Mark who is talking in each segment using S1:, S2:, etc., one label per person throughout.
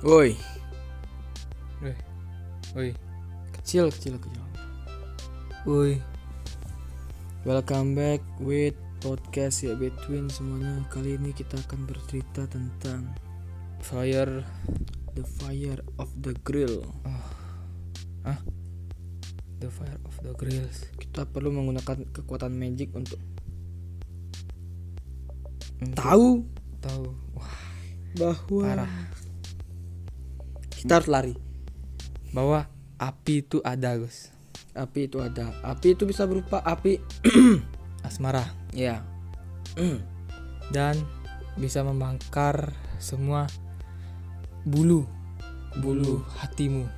S1: Woi,
S2: Woi. Woi.
S1: kecil kecil kecil.
S2: Woi.
S1: Welcome back with podcast ya Between semuanya. Kali ini kita akan bercerita tentang
S2: Fire.
S1: the fire of the grill.
S2: The fire of the grills.
S1: Kita perlu menggunakan kekuatan magic untuk
S2: Untuk
S1: tahu
S2: tahu. Wah,
S1: bahwa
S2: parah.
S1: Kita harus lari.
S2: Bahwa api itu ada, Gus.
S1: Api itu ada. Api itu bisa berupa api.
S2: Asmara
S1: Ya.
S2: dan bisa membakar semua bulu bulu hatimu.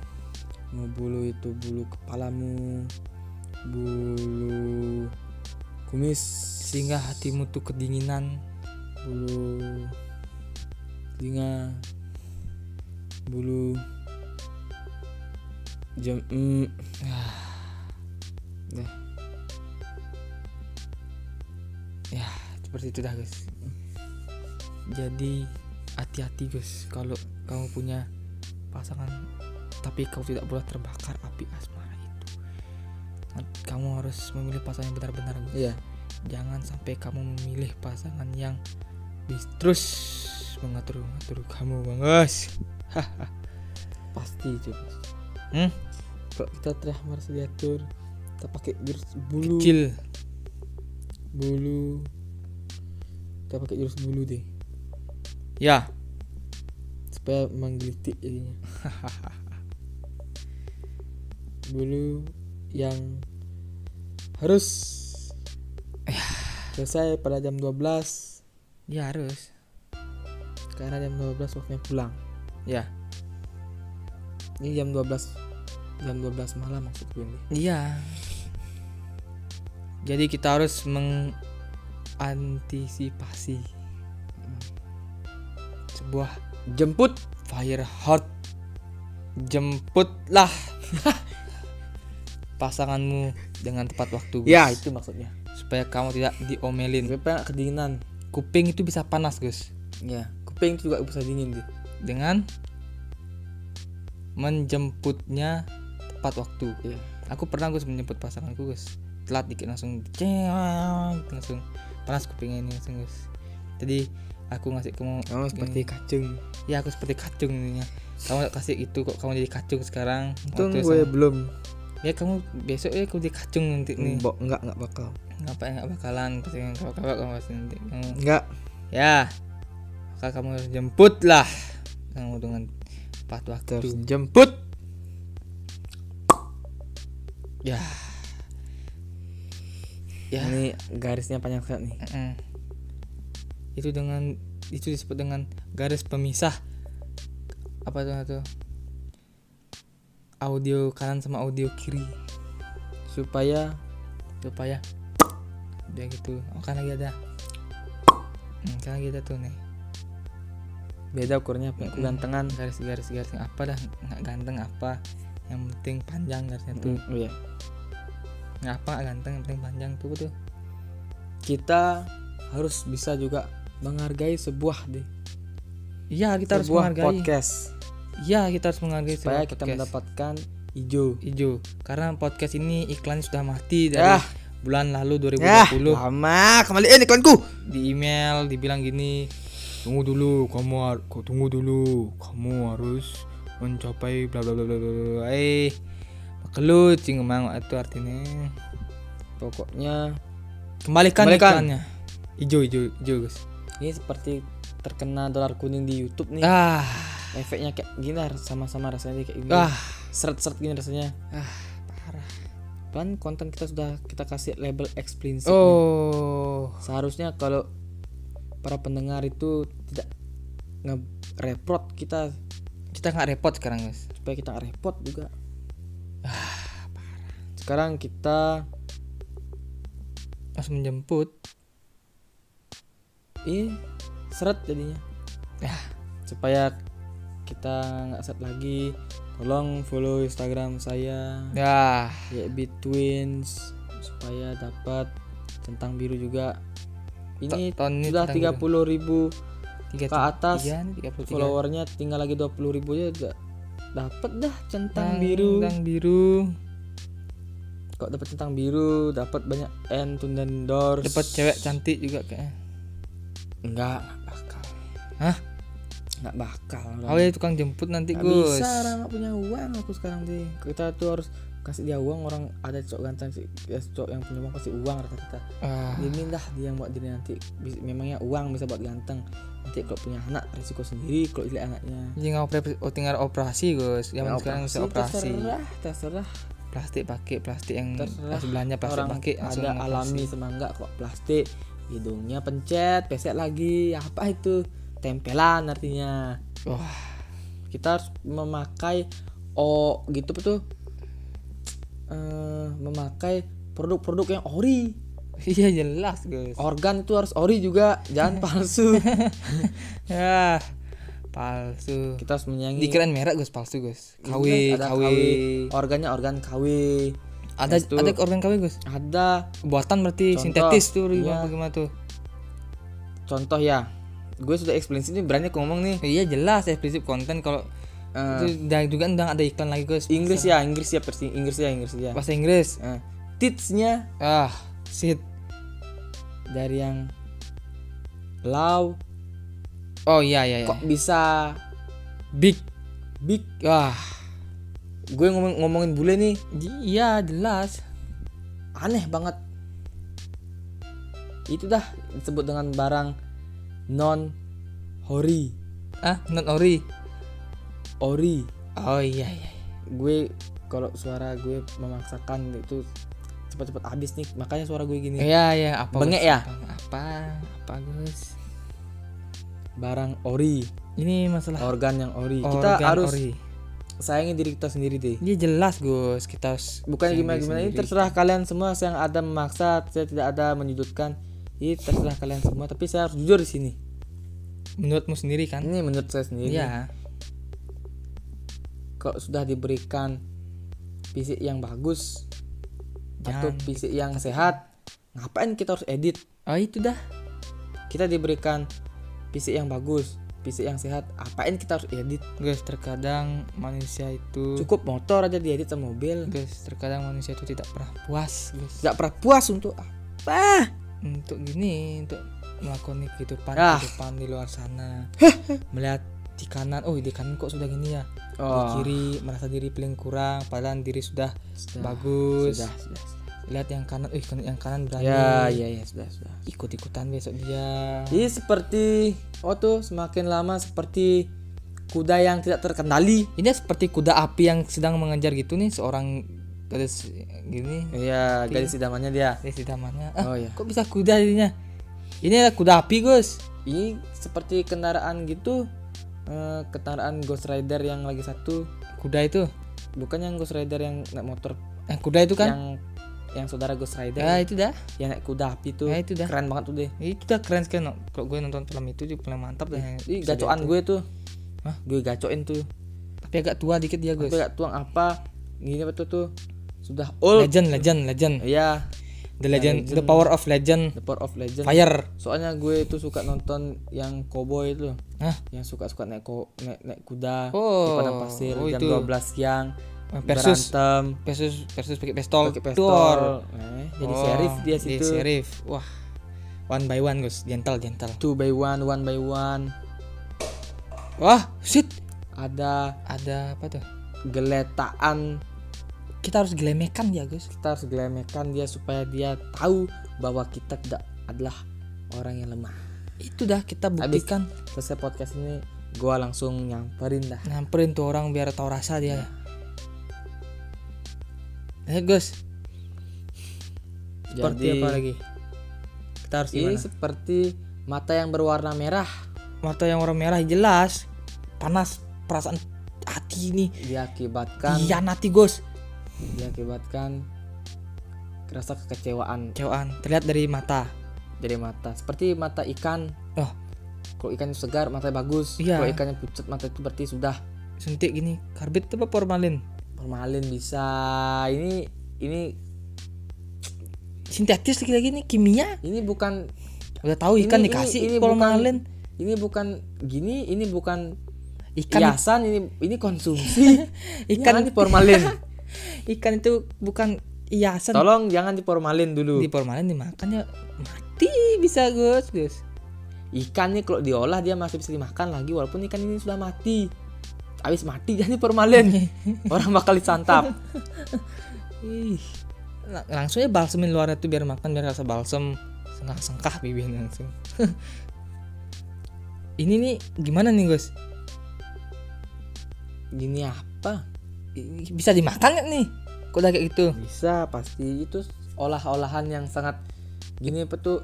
S1: Mau bulu itu bulu kepalamu, bulu kumis,
S2: Sehingga hatimu tuh kedinginan.
S1: bulu telinga, bulu jam. Mm, Dah.
S2: Ya, seperti itu dah, Gus. Jadi hati-hati, Gus, kalau kamu punya pasangan tapi kau tidak boleh terbakar api asmara itu. Nah, Kamu harus memilih pasangan yang benar-benar, Gus.
S1: Iya.
S2: Jangan sampai kamu memilih pasangan yang bis- terus mengatur-ngatur kamu, Bang Gus.
S1: pasti coba.
S2: Hmm?
S1: Kalau kita telah merasa diatur, kita pakai jurus bulu,
S2: Kecil.
S1: bulu. Kita pakai jurus bulu deh,
S2: Ya,
S1: supaya menggelitik jadinya. bulu yang harus selesai pada jam 12
S2: ya harus.
S1: Karena jam 12 waktunya pulang.
S2: Ya.
S1: Ini jam 12 jam 12 malam maksud gue nih.
S2: Iya. Jadi kita harus mengantisipasi sebuah
S1: Jemput
S2: fire hot. Jemputlah pasanganmu dengan tepat waktu. Gus.
S1: Ya, itu maksudnya.
S2: Supaya kamu tidak diomelin.
S1: Supaya kedinginan.
S2: Kuping itu bisa panas, Gus.
S1: Ya, kuping itu juga bisa dingin deh.
S2: Dengan menjemputnya tepat waktu.
S1: Iya.
S2: Aku pernah Gus menjemput pasanganku Gus. Telat dikit langsung ceng langsung panas kupingnya ini langsung Gus. Jadi aku ngasih kamu
S1: Kamu seperti kacung.
S2: ya aku seperti kacung ininya. Kamu kasih itu kok kamu jadi kacung sekarang. Waktu
S1: gue
S2: sama-
S1: belum.
S2: ya kamu besok ya kamu jadi kacung nanti nih.
S1: Mbok enggak enggak bakal.
S2: Ngapain nggak bakalan pasti kawan kamu pasti nanti. Kamu,
S1: Enggak.
S2: ya maka kamu harus jemput lah kamu dengan tepat waktu.
S1: Terus jemput.
S2: Ya. Ya.
S1: Ini garisnya panjang sekali nih.
S2: Mm-mm. itu dengan itu disebut dengan garis pemisah apa tuh itu audio kanan sama audio kiri
S1: Supaya
S2: supaya udah gitu oh kan lagi ada hmm, kan lagi ada tuh nih
S1: beda ukurnya punya kegantengan.
S2: garis garis garis apa dah nggak ganteng apa yang penting panjang garisnya tuh
S1: Mm, iya.
S2: nggak apa ganteng yang penting panjang tuh tuh
S1: Kita harus bisa juga menghargai sebuah deh.
S2: iya kita harus
S1: sebuah
S2: menghargai
S1: podcast
S2: iya kita harus menghargai
S1: supaya kita
S2: podcast.
S1: mendapatkan hijau.
S2: hijau karena podcast ini iklan sudah mati dari
S1: Ah.
S2: bulan lalu
S1: Ya,
S2: 2020
S1: lama kembaliin iklanku.
S2: di email dibilang gini tunggu dulu kamu har- tunggu dulu kamu harus mencapai bla bla bla bla bla eh kelut cing emang itu artinya
S1: Pokoknya
S2: kembalikan,
S1: Kembalikan.
S2: iklannya hijau hijau hijau guys
S1: ini seperti terkena dolar kuning di YouTube nih.
S2: ah
S1: Efeknya kayak gini lah, sama-sama rasanya kayak gini.
S2: ah
S1: Seret-seret gini rasanya.
S2: ah parah
S1: Kan konten kita sudah kita kasih label explicit. nih.
S2: oh
S1: Seharusnya kalau para pendengar itu tidak nge-repot kita
S2: kita nggak repot sekarang guys
S1: supaya kita repot juga. Sekarang kita
S2: harus menjemput
S1: ini seret jadinya.
S2: Ya.
S1: Supaya kita nggak seret lagi. Tolong follow Instagram saya
S2: ya
S1: ya Twins supaya dapat centang biru juga. Ini
S2: tahun ini
S1: sudah tiga puluh ribu
S2: tiga
S1: ke atas.
S2: puluh tiga.
S1: Followernya tinggal lagi 20 ribu aja udah dapet dah centang
S2: Tang-
S1: biru.
S2: tang biru.
S1: Kok dapat centang biru? Dapat banyak end to endorse.
S2: Dapat cewek cantik juga kayaknya.
S1: Enggak bakal.
S2: Hah?
S1: enggak bakal
S2: oh ya tukang jemput nanti
S1: Nggak
S2: Gus.
S1: bisa orang nggak punya uang aku sekarang deh kita tuh harus kasih dia uang orang ada cowok ganteng sih ya, cowok yang punya uang kasih uang rata-rata.
S2: Ah,
S1: ini dah dia yang buat diri nanti. Memangnya uang bisa buat ganteng? Nanti kalau punya anak risiko sendiri kalau dilihat anaknya.
S2: Tinggal operasi, oh, tinggal operasi Gus? Zaman
S1: Ya,
S2: sekarang bisa operasi.
S1: terserah terserah.
S2: Plastik pakai plastik yang
S1: terserah.
S2: sebelahnya plastik
S1: orang
S2: pakai
S1: ada
S2: operasi.
S1: alami sama enggak kok plastik. Hidungnya pencet pesek lagi. Apa itu? Tempelan artinya.
S2: Wah.
S1: Kita harus memakai oh gitu tuh Eh, memakai produk-produk yang ori.
S2: Iya jelas Gus
S1: organ itu harus ori juga jangan palsu.
S2: Ya palsu.
S1: Kita harus menyayangi
S2: dikirain merek Gus palsu Gus
S1: Ini
S2: KW
S1: ada
S2: KW
S1: organnya organ KW
S2: ada
S1: Itu.
S2: ada organ KW Gus
S1: ada.
S2: Buatan berarti
S1: Contoh,
S2: sintetis tuh
S1: iya.
S2: bagaimana tuh?
S1: Contoh ya. Gue sudah eksplisit nih berani aku ngomong nih.
S2: Iya jelas prinsip konten kalau Itu dan juga udah ada iklan lagi Gus.
S1: Inggris ya Inggris ya versi Inggris ya Inggris ya.
S2: Bahasa Inggris.
S1: Eh, tipsnya
S2: ah shit.
S1: Dari yang low
S2: oh iya iya, iya.
S1: kok bisa?
S2: Big.
S1: Big.
S2: Wah
S1: gue ngomong ngomongin bule nih.
S2: Iya jelas.
S1: Aneh banget. Itu dah disebut dengan barang non hori
S2: ah non ori
S1: ori.
S2: Oh iya iya
S1: gue kalau suara gue memaksakan itu cepat-cepat habis nih. Makanya suara gue gini.
S2: Iya iya. Apa
S1: Bengek ya?
S2: apa? Apa? Gus?
S1: Barang ori.
S2: Ini masalah
S1: organ yang ori. Kita
S2: organ
S1: harus
S2: ori.
S1: sayangi diri kita sendiri deh.
S2: Iya jelas Gus. Kita harus
S1: bukan gimana gimana. Ini terserah kalian semua. Saya yang ada memaksa saya tidak ada menyudutkan. Ini terserah kalian semua. Tapi saya harus jujur di sini.
S2: Menurutmu sendiri kan?
S1: Ini menurut saya sendiri.
S2: Iya
S1: kalau sudah diberikan fisik yang bagus atau
S2: Jangan.
S1: fisik yang sehat ngapain kita harus edit?
S2: Oh itu dah.
S1: Kita diberikan fisik yang bagus fisik yang sehat apain kita harus edit?
S2: Guys terkadang manusia itu
S1: cukup motor aja diedit sama mobil.
S2: Guys terkadang manusia itu tidak pernah puas Guys.
S1: Tidak pernah puas untuk apa?
S2: Untuk gini untuk melakukan kehidupan
S1: Ah.
S2: kehidupan di luar sana. Melihat di kanan oh di kanan kok sudah gini ya di
S1: oh,
S2: kiri merasa diri paling kurang padahal diri sudah
S1: sudah,
S2: bagus.
S1: Sudah sudah, sudah.
S2: lihat yang kanan eh yang kanan berani.
S1: Ya ya ya sudah sudah.
S2: Ikut ikutan besok dia.
S1: Jadi seperti oh tuh semakin lama seperti kuda yang tidak terkendali.
S2: ini seperti kuda api yang sedang mengejar gitu nih seorang gadis gini.
S1: Iya, gadis idamannya dia.
S2: gadis idamannya. Ah,
S1: Oh ya.
S2: kok bisa kuda jadinya? Ini adalah kuda api Gus.
S1: Ini seperti kendaraan gitu. Eh, kendaraan Ghost Rider yang lagi satu,
S2: kuda itu
S1: bukan yang Ghost Rider yang naik motor
S2: eh, kuda itu kan
S1: yang yang saudara Ghost Rider
S2: ya itu dah
S1: yang naik kuda api tuh.
S2: ya itu dah
S1: Keren banget tuh deh.
S2: itu dah keren sekali no. kalau gue nonton film itu juga paling mantap dah
S1: Ih,
S2: episode
S1: gacoan gue tuh.
S2: Hah?
S1: Gue gacoin tuh.
S2: tapi agak tua dikit dia
S1: Gue gak tuang apa. Gini betul tuh. Sudah old.
S2: legend legend legend
S1: Iya,
S2: the legend,
S1: legend.
S2: the power of legend
S1: The Power of Legend.
S2: fire
S1: Soalnya gue itu suka nonton yang cowboy itu.
S2: Hah?
S1: Yang suka-suka naik ko naik, naik kuda di
S2: Oh,
S1: padang pasir
S2: oh,
S1: jam
S2: itu.
S1: 12 siang
S2: versus
S1: berantem
S2: versus versus pakai pistol
S1: pakai pistol. Eh, jadi
S2: Oh,
S1: sheriff dia
S2: jadi
S1: situ.
S2: sheriff wah one by one Gus gentle gentle
S1: Two by one, one by one.
S2: wah shit
S1: Ada
S2: ada apa tuh
S1: geletaan
S2: kita harus gelemekan dia Gus.
S1: Kita harus gelemekan dia supaya dia tahu bahwa kita tidak adalah orang yang lemah.
S2: itu dah kita buktikan.
S1: Selesai podcast ini gua langsung nyamperin dah.
S2: nyamperin tuh orang biar tahu rasa dia. Eh Gus. Seperti
S1: Jadi
S2: apa lagi? kita harus
S1: ini
S2: gimana?
S1: seperti mata yang berwarna merah.
S2: Mata yang warna merah jelas. Panas. Perasaan hati ini
S1: diakibatkan
S2: dihianati Gus
S1: diakibatkan rasa kekecewaan.
S2: Cewaan terlihat dari mata.
S1: Dari mata. Seperti mata ikan.
S2: Oh.
S1: kalau ikan segar matanya bagus.
S2: Iya.
S1: kalau ikannya pucat mata itu berarti sudah.
S2: Suntik gini. Karbit apa formalin?
S1: Formalin bisa. Ini ini
S2: sintetis lagi lagi nih kimia?
S1: Ini bukan
S2: udah tahu ikan
S1: Ini-
S2: dikasih
S1: ini- ini
S2: formalin.
S1: ini bukan gini ini bukan
S2: Ikan.
S1: hiasan ini ini konsumsi.
S2: Ikan-
S1: ikan diformalin
S2: ikan itu bukan hiasan.
S1: Tolong jangan diformalin dulu.
S2: Di formalin dimakan ya. Mati bisa Gus Gus.
S1: Ikan nih kalau diolah dia masih bisa dimakan lagi walaupun ikan ini sudah mati. Habis mati jadi formalin orang bakal disantap.
S2: Ih, lang- langsung ya balsemin luarnya tuh biar makan biar rasa balsem. Sengkah sengkah bibirnya langsung. Ini nih gimana nih Gus?
S1: Gini apa
S2: bisa dimakan nggak nih? Kok udah kayak gitu?
S1: Bisa pasti. Itu olah-olahan yang sangat gini apa tuh?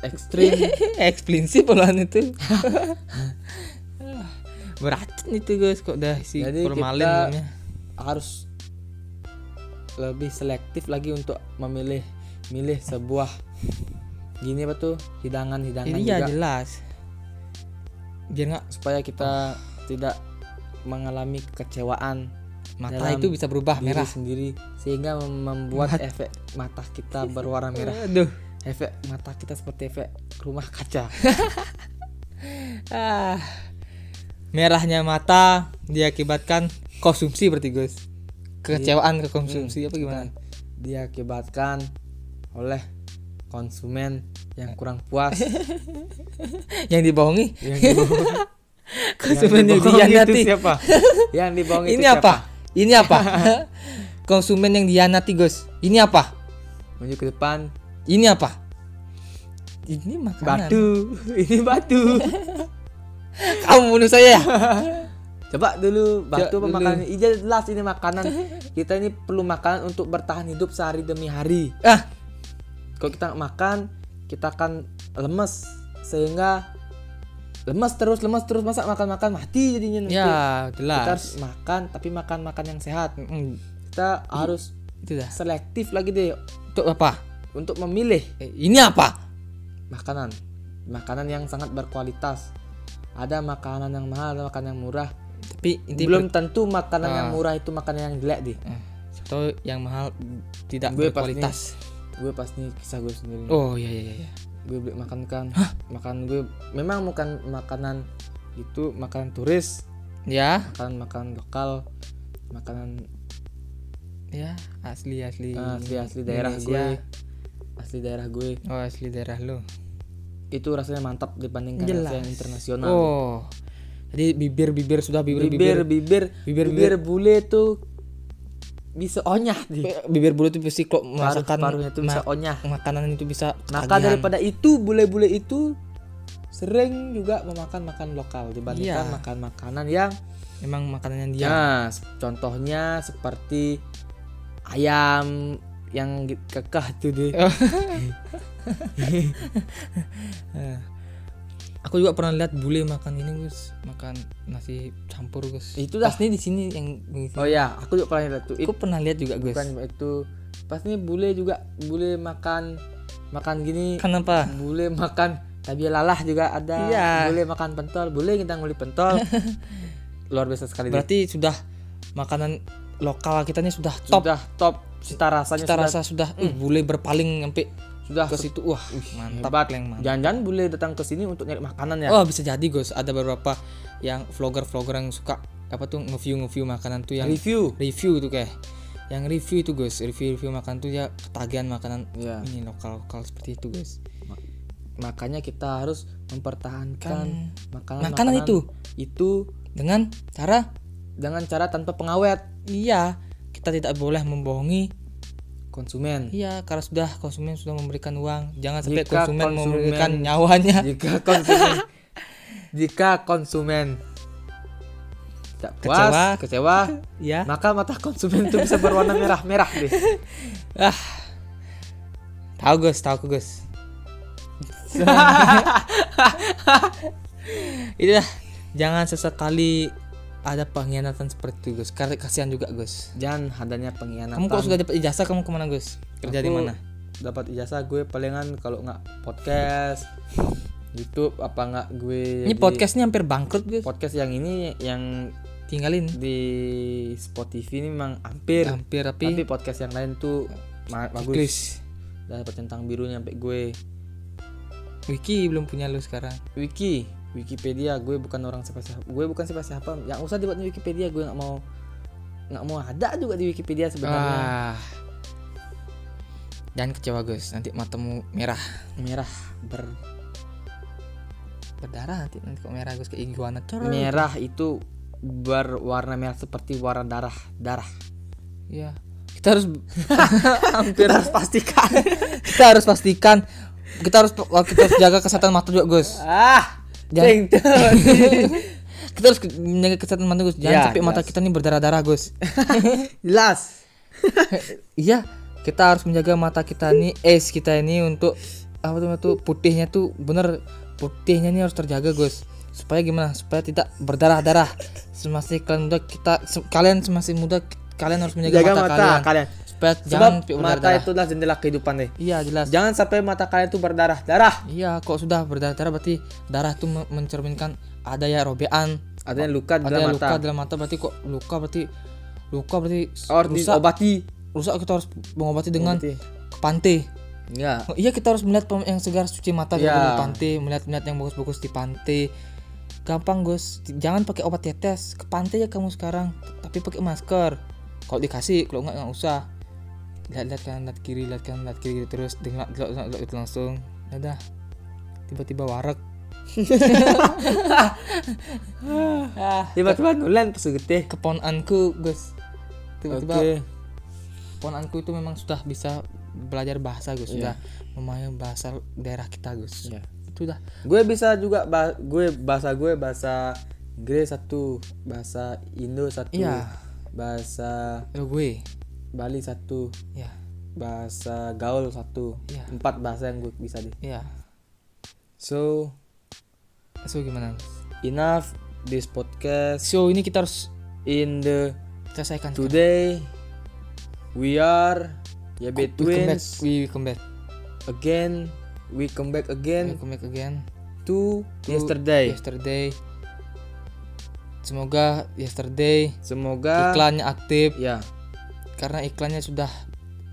S1: Ekstrim.
S2: Eksplinsif olahan itu. Beracun itu Gus kok udah si
S1: Jadi
S2: formalin
S1: kita-
S2: dalamnya.
S1: harus lebih selektif lagi untuk memilih milih sebuah gini apa tuh? Hidangan-hidangan
S2: Jadi ya
S1: juga.
S2: jelas. Biar nggak
S1: supaya kita tidak mengalami kekecewaan
S2: mata
S1: Dalam
S2: itu bisa berubah merah.
S1: sendiri sehingga mem- membuat
S2: Mat-
S1: efek mata kita berwarna merah.
S2: Aduh.
S1: Efek mata kita seperti efek rumah kaca.
S2: Ah. Merahnya mata diakibatkan konsumsi berarti Gus? Kekecewaan ke konsumsi apa gimana?
S1: diakibatkan oleh konsumen yang kurang puas.
S2: Yang dibohongi?
S1: Yang dibohongi.
S2: Konsumen yang
S1: dibohongi itu siapa? Yang dibohongi
S2: ini
S1: itu siapa?
S2: apa ini apa? Konsumen yang dihianati Gus. Ini apa?
S1: Maju ke depan.
S2: Ini apa? Ini makanan.
S1: Batu. Ini batu.
S2: Kamu bunuh saya ya?
S1: Coba dulu batu
S2: Coba
S1: makanan? Ih, jelas ini makanan. Kita ini perlu makanan untuk bertahan hidup sehari demi hari.
S2: Ah.
S1: Kalau kita makan kita akan lemes. Sehingga lemes terus lemes terus masa makan makan mati jadinya nanti.
S2: Ya
S1: kita harus
S2: jelas.
S1: makan tapi makan makan yang sehat.
S2: Mm,
S1: kita harus
S2: itu dah.
S1: selektif lagi deh.
S2: Untuk apa?
S1: Untuk memilih.
S2: Eh, ini apa?
S1: Makanan. Makanan yang sangat berkualitas. Ada makanan yang mahal ada makanan yang murah.
S2: Tapi inti
S1: belum tentu makanan yang
S2: Ah.
S1: murah itu makanan yang jelek deh.
S2: Atau yang mahal tidak
S1: Gue pas
S2: berkualitas.
S1: Gue pas nih kisah gue sendiri.
S2: Oh iya iya iya
S1: gue beli makan kan. Makan gue memang bukan makanan itu makanan turis.
S2: Ya.
S1: Makanan makanan lokal makanan
S2: ya asli asli.
S1: Asli asli daerah
S2: Indonesia.
S1: gue. Asli daerah gue.
S2: Oh asli daerah lu.
S1: Itu rasanya mantap dibandingkan
S2: Jelas.
S1: yang internasional.
S2: Oh. Jadi bibir bibir sudah bibir
S1: bibir
S2: bibir
S1: bibir
S2: Bibir-
S1: bibir bule tuh bisa onyah di
S2: bibir bulu itu pasti kok
S1: paruh
S2: merasakan
S1: paruhnya tuh bisa onyah
S2: makanan itu bisa
S1: maka
S2: ketagihan.
S1: daripada itu bule-bule itu sering juga memakan makan lokal dibandingkan
S2: Iya.
S1: makan makanan yang
S2: memang makanan yang dia
S1: Nah, contohnya seperti ayam yang kekeh tuh deh.
S2: Aku juga pernah lihat bule makan ini Gus makan nasi campur Gus
S1: Itu dah.
S2: Pas nih di sini yang di sini.
S1: Oh ya, aku juga pernah lihat tuh. Itu
S2: aku pernah lihat juga Gus
S1: bukan itu. Pas nih bule juga bule makan makan gini.
S2: kenapa
S1: Bule makan tabi lalah juga ada.
S2: Iya.
S1: Bule makan pentol. Bule kita nguli pentol. Luar biasa sekali. deh.
S2: berarti sudah makanan lokal kita ini sudah top
S1: Sudah top. Cita rasanya
S2: cita
S1: sudah,
S2: rasa sudah uh, bule berpaling sampai
S1: sudah
S2: ke situ. Wah mantap
S1: hebat. Jangan-jangan bule datang ke sini untuk nyari makanan ya.
S2: oh bisa jadi Gus. Ada beberapa yang vlogger vlogger yang suka apa tuh nge-view nge-view makanan tuh yang
S1: Review.
S2: review tuh kayak. Yang review itu Gus. Review review makan tuh ya ketagihan makanan
S1: Ya.
S2: ini lokal lokal seperti itu Gus.
S1: Makanya kita harus mempertahankan makanan
S2: makanan itu?
S1: itu
S2: dengan cara?
S1: Dengan cara tanpa pengawet.
S2: Iya. Kita tidak boleh membohongi
S1: konsumen.
S2: iya karena sudah konsumen sudah memberikan uang. Jangan sampai
S1: Jika
S2: konsumen,
S1: konsumen-
S2: memberikan nyawanya.
S1: Jika konsumen. Jika konsumen. Tidak puas,
S2: Kecewa.
S1: kecewa,
S2: ya
S1: maka mata konsumen itu bisa berwarna merah-merah deh.
S2: ah. Tahu Gus tahu Gus. Itu dah jangan sesekali ada pengkhianatan seperti itu Gus. Karena kasihan juga Gus.
S1: Jangan adanya pengkhianatan.
S2: kamu kalau sudah dapat ijazah kamu ke mana Gus? Kerja di mana?
S1: Dapat ijazah gue palingan kalau nggak podcast, YouTube apa nggak gue
S2: ini
S1: jadi-
S2: podcast ini hampir bangkrut Gus.
S1: Podcast yang ini yang
S2: tinggalin.
S1: di Spotify ini memang hampir.
S2: Hampir
S1: tapi
S2: tapi
S1: podcast yang lain tuh bagus.
S2: Inggris
S1: dapat centang birunya sampai gue.
S2: Wiki belum punya lu sekarang.
S1: Wiki Wikipedia gue bukan orang siapa siapa. Gue bukan siapa siapa. Yang usah dibuat di Wikipedia gue nggak mau nggak mau ada juga di Wikipedia sebenarnya.
S2: Ah. Jangan kecewa Gus, nanti matamu merah.
S1: Merah ber
S2: berdarah nanti. Nanti kok merah Gus kayak iguana. Cor.
S1: merah itu berwarna merah seperti warna darah. Darah.
S2: Iya. Kita harus
S1: hampir. Harus pastikan.
S2: Kita harus pastikan. Kita harus kita harus jaga kesehatan mata juga Gus.
S1: ah
S2: Jangan- Kita harus menjaga kesehatan mata Gus. Jangan
S1: Ya,
S2: sampai mata kita ini berdarah-darah Gus.
S1: jelas
S2: iya, kita harus menjaga mata kita ini, es kita ini untuk apa tuh tuh putihnya tuh bener putihnya ini harus terjaga Gus. Supaya gimana? Supaya tidak berdarah-darah. Semasa kalian muda kita se- kalian semasa muda kalian harus menjaga
S1: jaga
S2: mata,
S1: mata,
S2: kalian.
S1: kalian
S2: Supaya
S1: sebab
S2: jangan
S1: mata
S2: berdarah-darah.
S1: itulah jendela kehidupan deh.
S2: Iya jelas.
S1: jangan sampai mata kalian itu berdarah darah
S2: Iya, kok sudah berdarah-darah berarti darah me- mencerminkan ada ya robean,
S1: adanya luka di
S2: ada
S1: dalam
S2: luka
S1: mata
S2: dalam mata berarti kok luka berarti luka berarti
S1: harus
S2: rusak.
S1: diobati.
S2: Rusak kita harus mengobati dengan
S1: Obati.
S2: ke pantai
S1: ya
S2: iya kita harus melihat yang segar suci mata
S1: Iya.
S2: di pantai melihat melihat yang bagus-bagus di pantai. Gampang Gus. Jangan pakai obat tetes. Ke pantai ya kamu sekarang tapi pakai masker. Kalau dikasih kalau nggak nggak usah lihat-lihat kanan lihat kiri lihat kanan lihat kiri gitu. Terus dengar itu langsung. Dadah tiba-tiba warak. Ah,
S1: tiba-tiba nulen pas gede.
S2: keponanku Gus. Tiba-tiba
S1: oke.
S2: keponanku itu memang sudah bisa belajar bahasa Gus.
S1: Iya.
S2: sudah memahami bahasa daerah kita Gus.
S1: Iya.
S2: itu dah
S1: gue bisa juga ba- gue bahasa gue bahasa Inggris satu bahasa Indo satu
S2: Iya.
S1: bahasa
S2: gue
S1: Bali satu.
S2: Ya
S1: bahasa Gaul satu.
S2: Iya.
S1: empat bahasa yang gue bisa deh.
S2: Ya
S1: so
S2: so gimana?
S1: enough this podcast.
S2: So ini kita harus
S1: in the
S2: selesaikan
S1: today we are YB
S2: we come back.
S1: Twins
S2: we come back.
S1: again we come back
S2: we
S1: again
S2: come back again.
S1: to
S2: to
S1: yesterday.
S2: yesterday. Semoga yesterday
S1: semoga
S2: iklannya aktif.
S1: Ya
S2: karena iklannya sudah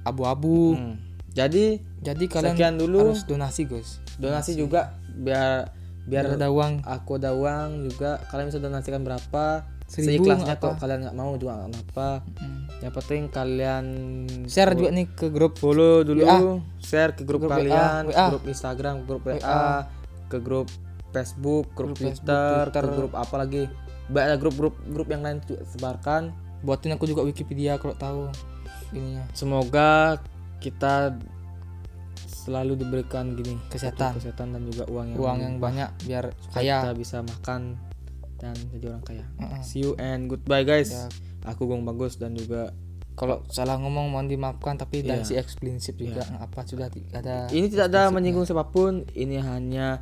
S2: abu-abu
S1: hmm. jadi
S2: jadi kalian
S1: Sekian dulu.
S2: harus donasi guys
S1: donasi juga biar biar
S2: biar ada uang
S1: aku ada uang juga kalian bisa donasikan berapa
S2: Seribu
S1: seikhlasnya kok kalian nggak mau juga nggak apa
S2: Hmm.
S1: yang penting kalian
S2: share juga nih ke grup
S1: follow dulu
S2: WA.
S1: share ke grup,
S2: Grup
S1: kalian
S2: WA.
S1: grup Instagram grup WA,
S2: WA.
S1: ke grup Facebook grup,
S2: Grup Facebook,
S1: Twitter,
S2: Twitter.
S1: ke grup apa lagi banyak grup-grup grup yang lain sebarkan
S2: buatin aku juga Wikipedia kalau tahu ininya
S1: semoga kita selalu diberikan gini
S2: Kesehatan.
S1: kesehatan dan juga uang yang
S2: uang yang banyak biar kaya
S1: kita bisa makan dan jadi orang kaya
S2: Heeh.
S1: see you and goodbye guys
S2: Ya.
S1: aku Gong Bagus dan juga
S2: kalau salah ngomong mohon dimaafkan tapi
S1: Iya.
S2: dari si eksplisit juga nggak apa sudah ada
S1: ini tidak ada menyinggung siapa pun ini hanya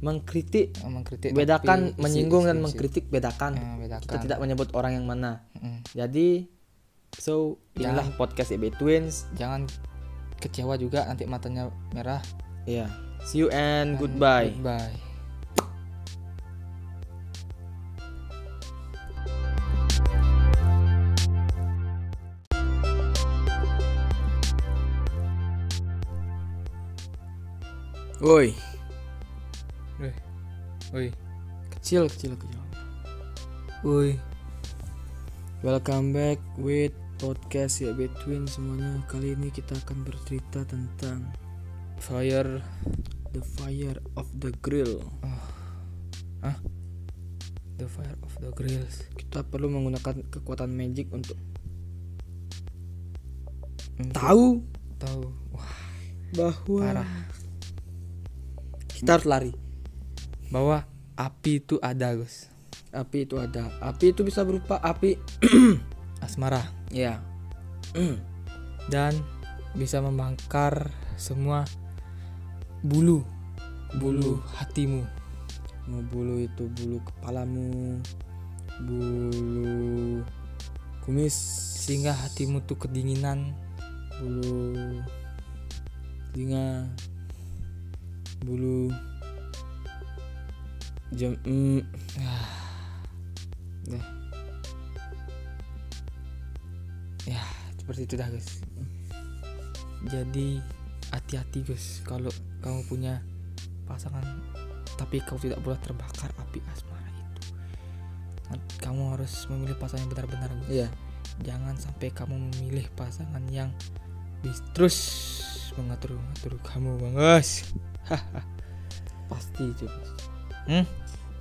S1: mengkritik
S2: mengkritik
S1: bedakan
S2: tapi isi-
S1: menyinggung dan
S2: isi- isi.
S1: mengkritik bedakan.
S2: Eh, bedakan.
S1: Kita tidak menyebut orang yang mana.
S2: Mm-mm.
S1: jadi so inilah podcast EB Twins.
S2: Jangan kecewa juga nanti matanya merah.
S1: Ya see you and goodbye.
S2: goodbye.
S1: Woi
S2: Woi. Woi.
S1: kecil kecil kecil
S2: Woi.
S1: welcome back with podcast EB Twins semuanya kali ini kita akan bercerita tentang
S2: Fire
S1: the fire of the grill
S2: the fire of the grills.
S1: kita perlu menggunakan kekuatan magic untuk
S2: Untuk
S1: tahu
S2: tahu. Wah,
S1: bahwa
S2: parah.
S1: kita harus lari
S2: Bahwa api itu ada, Gus.
S1: api itu ada. Api itu bisa berupa api.
S2: Asmara.
S1: Ya.
S2: Dan bisa membakar semua bulu bulu hatimu.
S1: mau bulu itu bulu kepalamu bulu kumis.
S2: Sehingga hatimu tuh kedinginan.
S1: Bulu telinga. Bulu jam mm. Deh.
S2: ya seperti itu dah guys jadi hati-hati guys kalau kamu punya pasangan tapi kau tidak boleh terbakar api asmara itu Nah, kamu harus memilih pasangan yang benar-benar Gus.
S1: iya
S2: jangan sampai kamu memilih pasangan yang terus mengatur-ngatur kamu bang Gus.
S1: pasti itu
S2: hmm?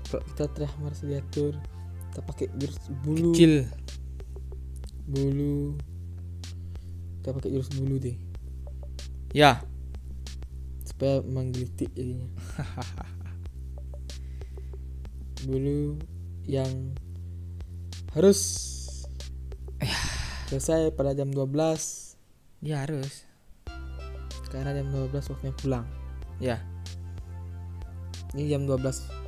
S1: Kalau kita terah harus diatur kita pakai jurus bulu.
S2: Kecil.
S1: Bulu. Kita pakai jurus bulu deh.
S2: Ya.
S1: Supaya menggelitik jadinya. Bulu yang harus. Selesai pada jam 12
S2: ya harus.
S1: Karena jam 12 waktunya pulang.
S2: Ya.
S1: Ini jam 12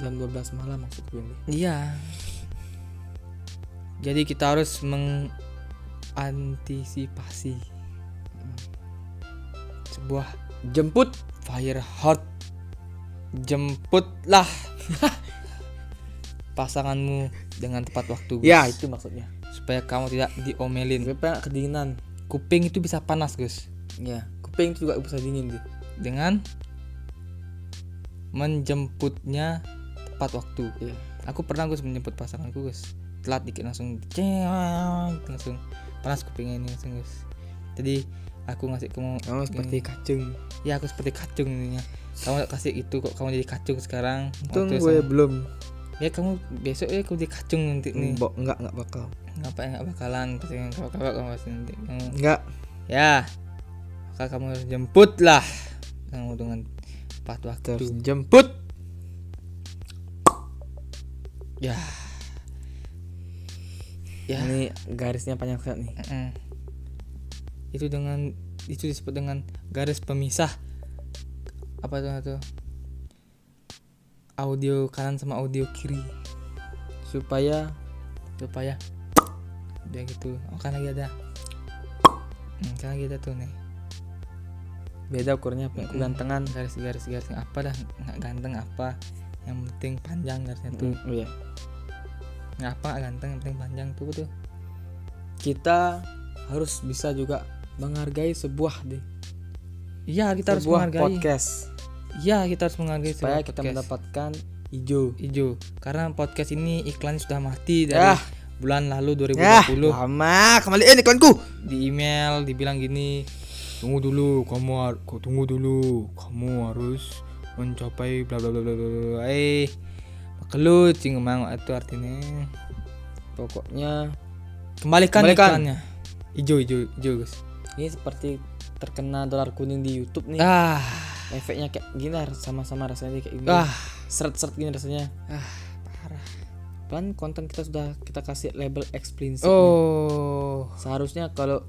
S1: jam 12 malam maksudku ini.
S2: Iya. Jadi kita harus mengantisipasi. Sebuah
S1: jemput
S2: fire hot. Jemputlah pasanganmu dengan tepat waktu Gus.
S1: ya itu maksudnya.
S2: Supaya kamu tidak diomelin.
S1: Supaya kedinginan.
S2: Kuping itu bisa panas Gus.
S1: Ya kuping itu juga bisa dingin deh
S2: dengan menjemputnya tepat waktu.
S1: Iya.
S2: aku pernah Gus menjemput pasanganku Gus. Telat dikit langsung ceng langsung panas kupingnya ini langsung Gus. Jadi aku ngasih kamu
S1: kamu seperti kacung.
S2: Ya aku seperti kacung ininya. Kamu kasih itu kok kamu jadi kacung sekarang?
S1: Untung
S2: Waktu
S1: gue
S2: sama-
S1: belum.
S2: Ya kamu besok ya kamu jadi kacung nanti nih.
S1: Mbok, enggak enggak bakal.
S2: Ngapain nggak bakalan pasti yang kau kau kamu pasti nanti. Kamu
S1: enggak
S2: ya maka kamu harus jemput lah. Kamu dengan tepat waktu.
S1: Jemput
S2: ya. Ya.
S1: Ini garisnya panjang sekali nih.
S2: Mm-mm. itu dengan itu disebut dengan garis pemisah. Apa tuh itu audio kanan sama audio kiri.
S1: Supaya
S2: supaya dia gitu. Oh kan lagi ada. Hmm, kan lagi ada tuh nih.
S1: Beda ukurnya aku
S2: Mm.
S1: gantengan
S2: garis garis garis apa dah nggak ganteng apa yang penting panjang garisnya tuh
S1: Mm, iya.
S2: Nggak apa nggak ganteng yang penting panjang tuh tuh.
S1: Kita harus bisa juga menghargai sebuah deh.
S2: Iya kita harus menghargai.
S1: podcast.
S2: Iya kita harus menghargai
S1: supaya
S2: sebuah
S1: kita
S2: podcast.
S1: mendapatkan hijau.
S2: Hijau. Karena podcast ini iklan sudah mati dari
S1: Ya.
S2: bulan lalu
S1: ya
S2: 2020
S1: lama kembaliin iklanku
S2: di email dibilang gini tunggu dulu kamu har- kau tunggu dulu. Kamu harus mencapai bla bla bla bla bla bla. eh kelut cing emang itu artinya
S1: pokoknya
S2: kembalikan,
S1: Kembalikan.
S2: iklannya. Hijau hijau hijau guys.
S1: Ini seperti terkena dolar kuning di YouTube nih.
S2: Ah.
S1: Efeknya kayak gini lah, sama-sama rasanya kayak gini.
S2: Ah.
S1: Seret-seret gini rasanya.
S2: Ah parah.
S1: Kan konten kita sudah kita kasih label eksplisit nih.
S2: oh.
S1: Seharusnya kalau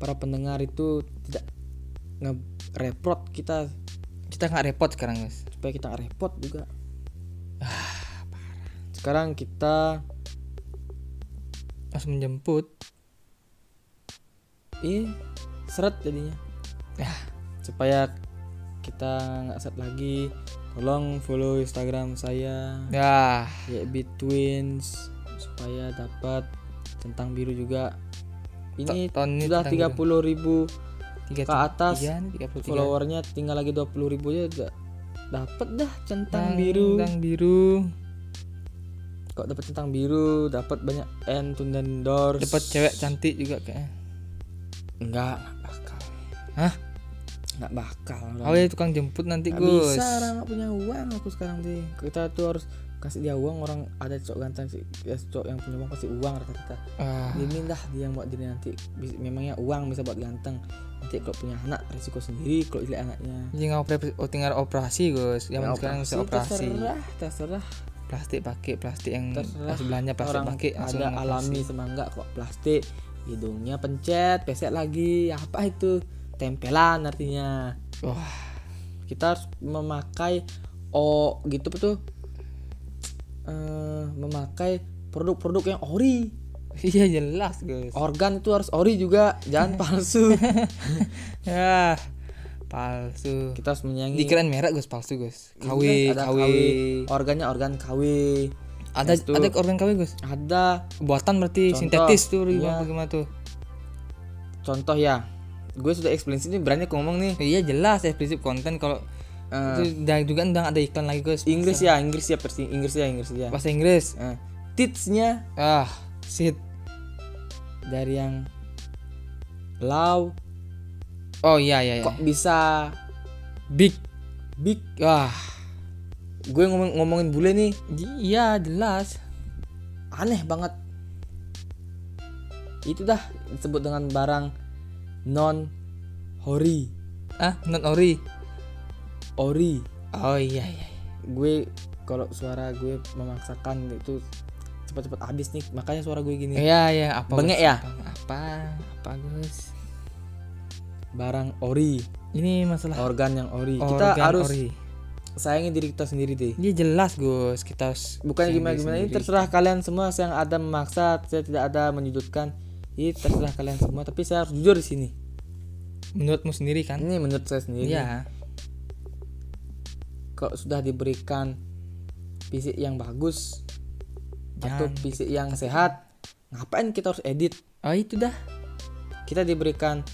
S1: para pendengar itu tidak nge-repot kita
S2: kita nggak repot sekarang guys.
S1: Supaya kita nggak repot juga. Sekarang kita
S2: harus menjemput.
S1: Ini seret jadinya.
S2: Ya.
S1: supaya kita nggak seret lagi. Tolong follow instagram saya.
S2: Ya
S1: YB Twins supaya dapat centang biru juga. Ini sudah tiga puluh ribu
S2: tiga
S1: ke atas.
S2: tiga, tiga puluh tiga.
S1: followernya tinggal lagi dua puluh ribu aja udah dapat dah centang biru.
S2: centang biru.
S1: Kok dapat centang biru? Dapat banyak end to endorse.
S2: Dapat cewek cantik juga kayaknya.
S1: Enggak bakal.
S2: Hah?
S1: enggak bakal
S2: oh ya tukang jemput nanti
S1: Nggak
S2: Gus.
S1: Bisa orang nggak punya uang aku sekarang deh kita tuh harus kasih dia uang orang ada cowok ganteng sih. Ya, cowok yang punya uang kasih uang rata-rata
S2: ah,
S1: ini dia yang buat diri nanti. Memangnya uang bisa buat ganteng nanti kalau punya anak resiko sendiri kalau jelek anaknya.
S2: Jadi nggak operasi oh, tinggal operasi Gus. Zaman
S1: Ya,
S2: sekarang bisa operasi.
S1: terserah terserah.
S2: Plastik pakai plastik yang
S1: Terserah.
S2: sebelahnya plastik
S1: orang
S2: pakai
S1: ada
S2: operasi.
S1: alami sama enggak kok plastik. Hidungnya pencet pesek lagi. Apa itu? Tempelan artinya.
S2: Wah.
S1: Kita harus memakai oh gitu tuh? Eh, memakai produk-produk yang ori
S2: iya jelas Gus
S1: organ itu harus ori juga jangan palsu.
S2: Ya palsu.
S1: Kita harus menyayangi
S2: dikirain merek Gus palsu Gus KW
S1: ada
S2: KW
S1: organnya organ KW
S2: ada
S1: itu-
S2: ada organ KW Gus
S1: ada.
S2: Buatan berarti
S1: Contoh,
S2: sintetis tuh
S1: iya.
S2: gimana tuh?
S1: Contoh ya. Gue sudah eksplisit ini berani aku ngomong nih.
S2: Iya jelas eksplisit konten kalau
S1: Eh,
S2: itu udah juga udah ada iklan lagi guys.
S1: Inggris ya Inggris ya versi Inggris ya Inggris ya.
S2: Bahasa Inggris.
S1: Eh, titsnya
S2: ah shit
S1: dari yang low
S2: oh iya iya, iya.
S1: kok bisa?
S2: Big.
S1: Big
S2: wah
S1: gue ngomong ngomongin bule nih.
S2: Iya jelas.
S1: Aneh banget. Itu dah disebut dengan barang non hori
S2: ah non ori.
S1: Ori
S2: oh iya iya.
S1: Gue kalau suara gue memaksakan itu cepat-cepat habis nih makanya suara gue gini.
S2: Iya iya apa
S1: Bengek ya?
S2: apa apa Gus?
S1: Barang ori.
S2: Ini masalah
S1: organ yang ori. Kita
S2: organ
S1: harus
S2: ori.
S1: sayangi diri kita sendiri deh
S2: Ini jelas Gus. Kita
S1: bukan gimana gimana? Ini terserah kalian semua saya ada memaksa saya tidak ada menyudutkan. Ini terserah kalian semua tapi saya harus jujur di sini.
S2: Menurutmu sendiri kan?
S1: Ini menurut saya sendiri.
S2: Iya.
S1: Kalau sudah diberikan fisik yang bagus atau
S2: Jangan.
S1: fisik yang sehat ngapain kita harus edit?
S2: Oh itu dah.
S1: Kita diberikan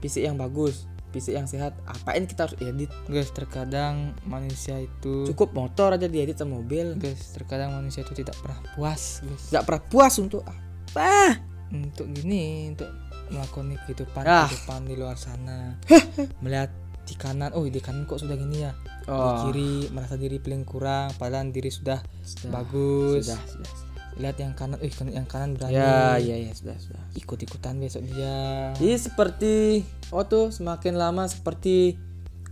S1: fisik yang bagus fisik yang sehat apain kita harus edit?
S2: Guys terkadang manusia itu
S1: cukup motor aja diedit sama mobil.
S2: Guys terkadang manusia itu tidak pernah puas guys.
S1: Tidak pernah puas untuk apa?
S2: Untuk gini untuk melakukan kehidupan
S1: Ah.
S2: kehidupan di luar sana. Melihat di kanan. Oh di kanan kok sudah gini ya? Di
S1: oh.
S2: kiri merasa diri paling kurang padahal diri sudah
S1: sudah,
S2: bagus.
S1: Sudah sudah, sudah.
S2: lihat yang kanan. Eh kan- yang kanan berani.
S1: Ya ya ya sudah sudah.
S2: Ikut ikutan besok dia.
S1: Jadi seperti oh tuh semakin lama seperti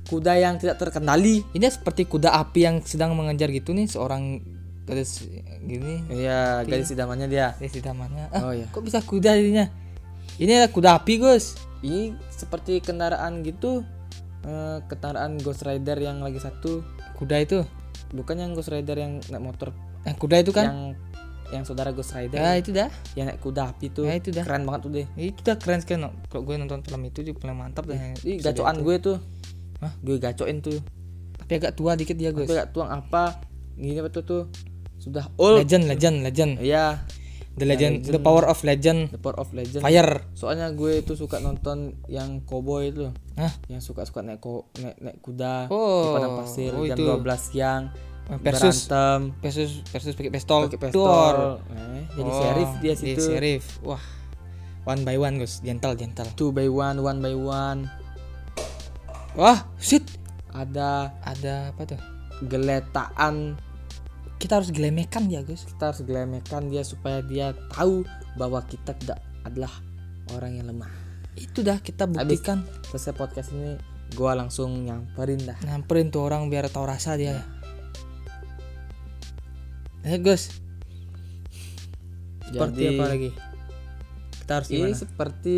S1: kuda yang tidak terkendali.
S2: ini seperti kuda api yang sedang mengejar gitu nih seorang gadis gini.
S1: Iya, gadis idamannya dia.
S2: gadis idamannya. Ah,
S1: Oh ya.
S2: kok bisa kuda jadinya? Ini kuda api Gus.
S1: Ini seperti kendaraan gitu. Eh, kendaraan Ghost Rider yang lagi satu,
S2: kuda itu
S1: bukan yang Ghost Rider yang naik motor
S2: eh, kuda itu kan
S1: yang yang saudara Ghost Rider
S2: ya itu dah
S1: yang naik kuda api tuh.
S2: ya itu dah
S1: Keren banget tuh deh.
S2: itu dah keren sekali no. kalau gue nonton film itu juga paling mantap dah
S1: Ih, gacoan gue tuh.
S2: Hah?
S1: Gue gacoin tuh.
S2: tapi agak tua dikit dia
S1: Gue gak tuang apa. Gini apa tuh tuh. Sudah old.
S2: legend legend legend
S1: Iya,
S2: the legend the power of legend.
S1: The Power of Legend.
S2: fire.
S1: Soalnya gue itu suka nonton yang cowboy itu,
S2: Hah?
S1: yang suka-suka naik ko naik, naik kuda
S2: Oh,
S1: di padang pasir
S2: oh
S1: jam
S2: itu.
S1: 12 siang
S2: versus
S1: berantem.
S2: Versus versus pakai pistol.
S1: Pakai pistol. Eh, jadi
S2: Oh,
S1: sheriff dia
S2: jadi
S1: situ.
S2: sheriff. Wah. One by one Gus. Gentle gentle.
S1: Two by one, one by one.
S2: wah shit.
S1: Ada
S2: ada apa tuh?
S1: geletaan
S2: kita harus gelemekan ya Gus.
S1: Kita harus gelemekan dia supaya dia tahu bahwa kita tidak adalah orang yang lemah.
S2: itu dah kita
S1: Habis
S2: buktikan.
S1: selesai podcast ini, gua langsung nyamperin dah.
S2: nyamperin tuh orang biar tahu rasa dia. Eh Gus. Seperti
S1: Jadi,
S2: apa lagi? kita harus
S1: Ini seperti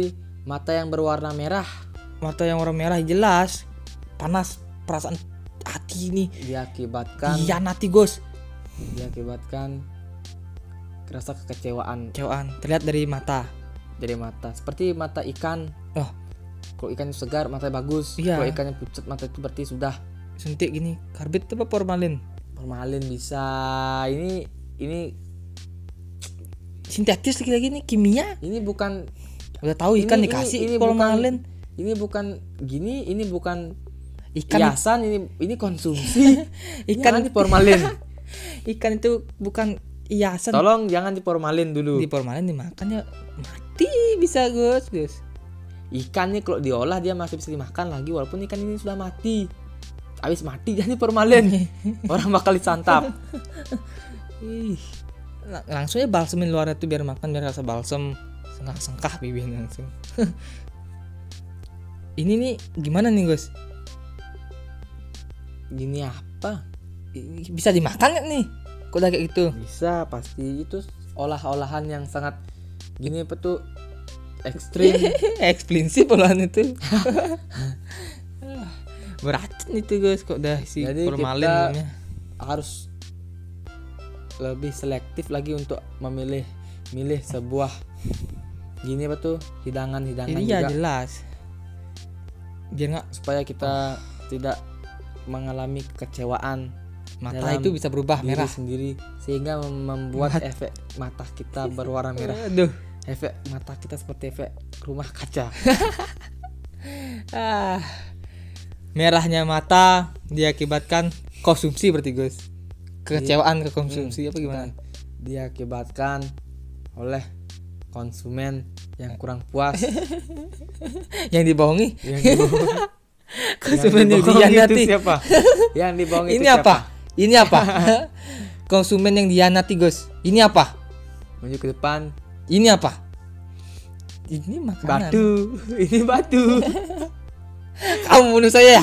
S1: mata yang berwarna merah.
S2: Mata yang warna merah jelas. Panas. Perasaan hati ini
S1: diakibatkan
S2: iya nanti Gus
S1: diakibatkan rasa kekecewaan.
S2: Cewaan terlihat dari mata.
S1: Dari mata seperti mata ikan.
S2: Oh.
S1: kalau ikannya segar matanya bagus.
S2: Iya.
S1: kalau ikannya pucat mata itu berarti sudah.
S2: Suntik gini karbit apa formalin?
S1: Formalin bisa. Ini ini
S2: sintetis lagi lagi nih kimia?
S1: Ini bukan
S2: udah tahu ikan
S1: Ini-
S2: dikasih
S1: ini- ini
S2: formalin?
S1: ini bukan gini ini bukan
S2: ikan.
S1: hiasan ini ini konsumsi.
S2: Ikan-
S1: ikan di formalin
S2: ikan itu bukan hiasan.
S1: Tolong jangan diformalin dulu.
S2: Di formalin dimakan ya. Mati bisa Gus Gus.
S1: Ikan nih kalau diolah dia masih bisa dimakan lagi walaupun ikan ini sudah mati. Habis mati jadi formalin orang bakal disantap.
S2: Ih, lang- langsung ya balsemin luarnya tuh biar makan biar rasa balsem. Sengkah sengkah bibirnya langsung. Ini nih gimana nih Gus?
S1: Gini apa
S2: bisa dimakan nggak nih? Kok udah kayak gitu?
S1: Bisa pasti. Itu olah-olahan yang sangat gini apa tuh? Ekstrim.
S2: Eksplinsif olahan itu. Beracun itu guys. Kok udah si
S1: Jadi
S2: formalin
S1: kita-
S2: namanya.
S1: harus lebih selektif lagi untuk memilih milih sebuah gini apa tuh? Hidangan-hidangan
S2: Iya
S1: juga.
S2: jelas. Biar nggak
S1: supaya kita tidak mengalami kekecewaan
S2: mata
S1: Dalam
S2: itu bisa berubah
S1: diri
S2: merah.
S1: sendiri sehingga mem- membuat
S2: Mat-
S1: efek mata kita berwarna merah.
S2: Aduh.
S1: Efek mata kita seperti efek rumah kaca.
S2: Ah. Merahnya mata diakibatkan konsumsi berarti Gus? Kekecewaan ke konsumsi apa gimana?
S1: diakibatkan oleh konsumen yang kurang puas.
S2: Yang dibohongi?
S1: Yang dibohongi.
S2: Konsumen yang
S1: dibohongi itu siapa? Yang dibohongi
S2: ini
S1: itu
S2: apa ini apa? Konsumen yang dihianati Gus. Ini apa?
S1: Maju ke depan.
S2: Ini apa? Ini makanan.
S1: Batu. Ini batu.
S2: Kamu bunuh saya ya?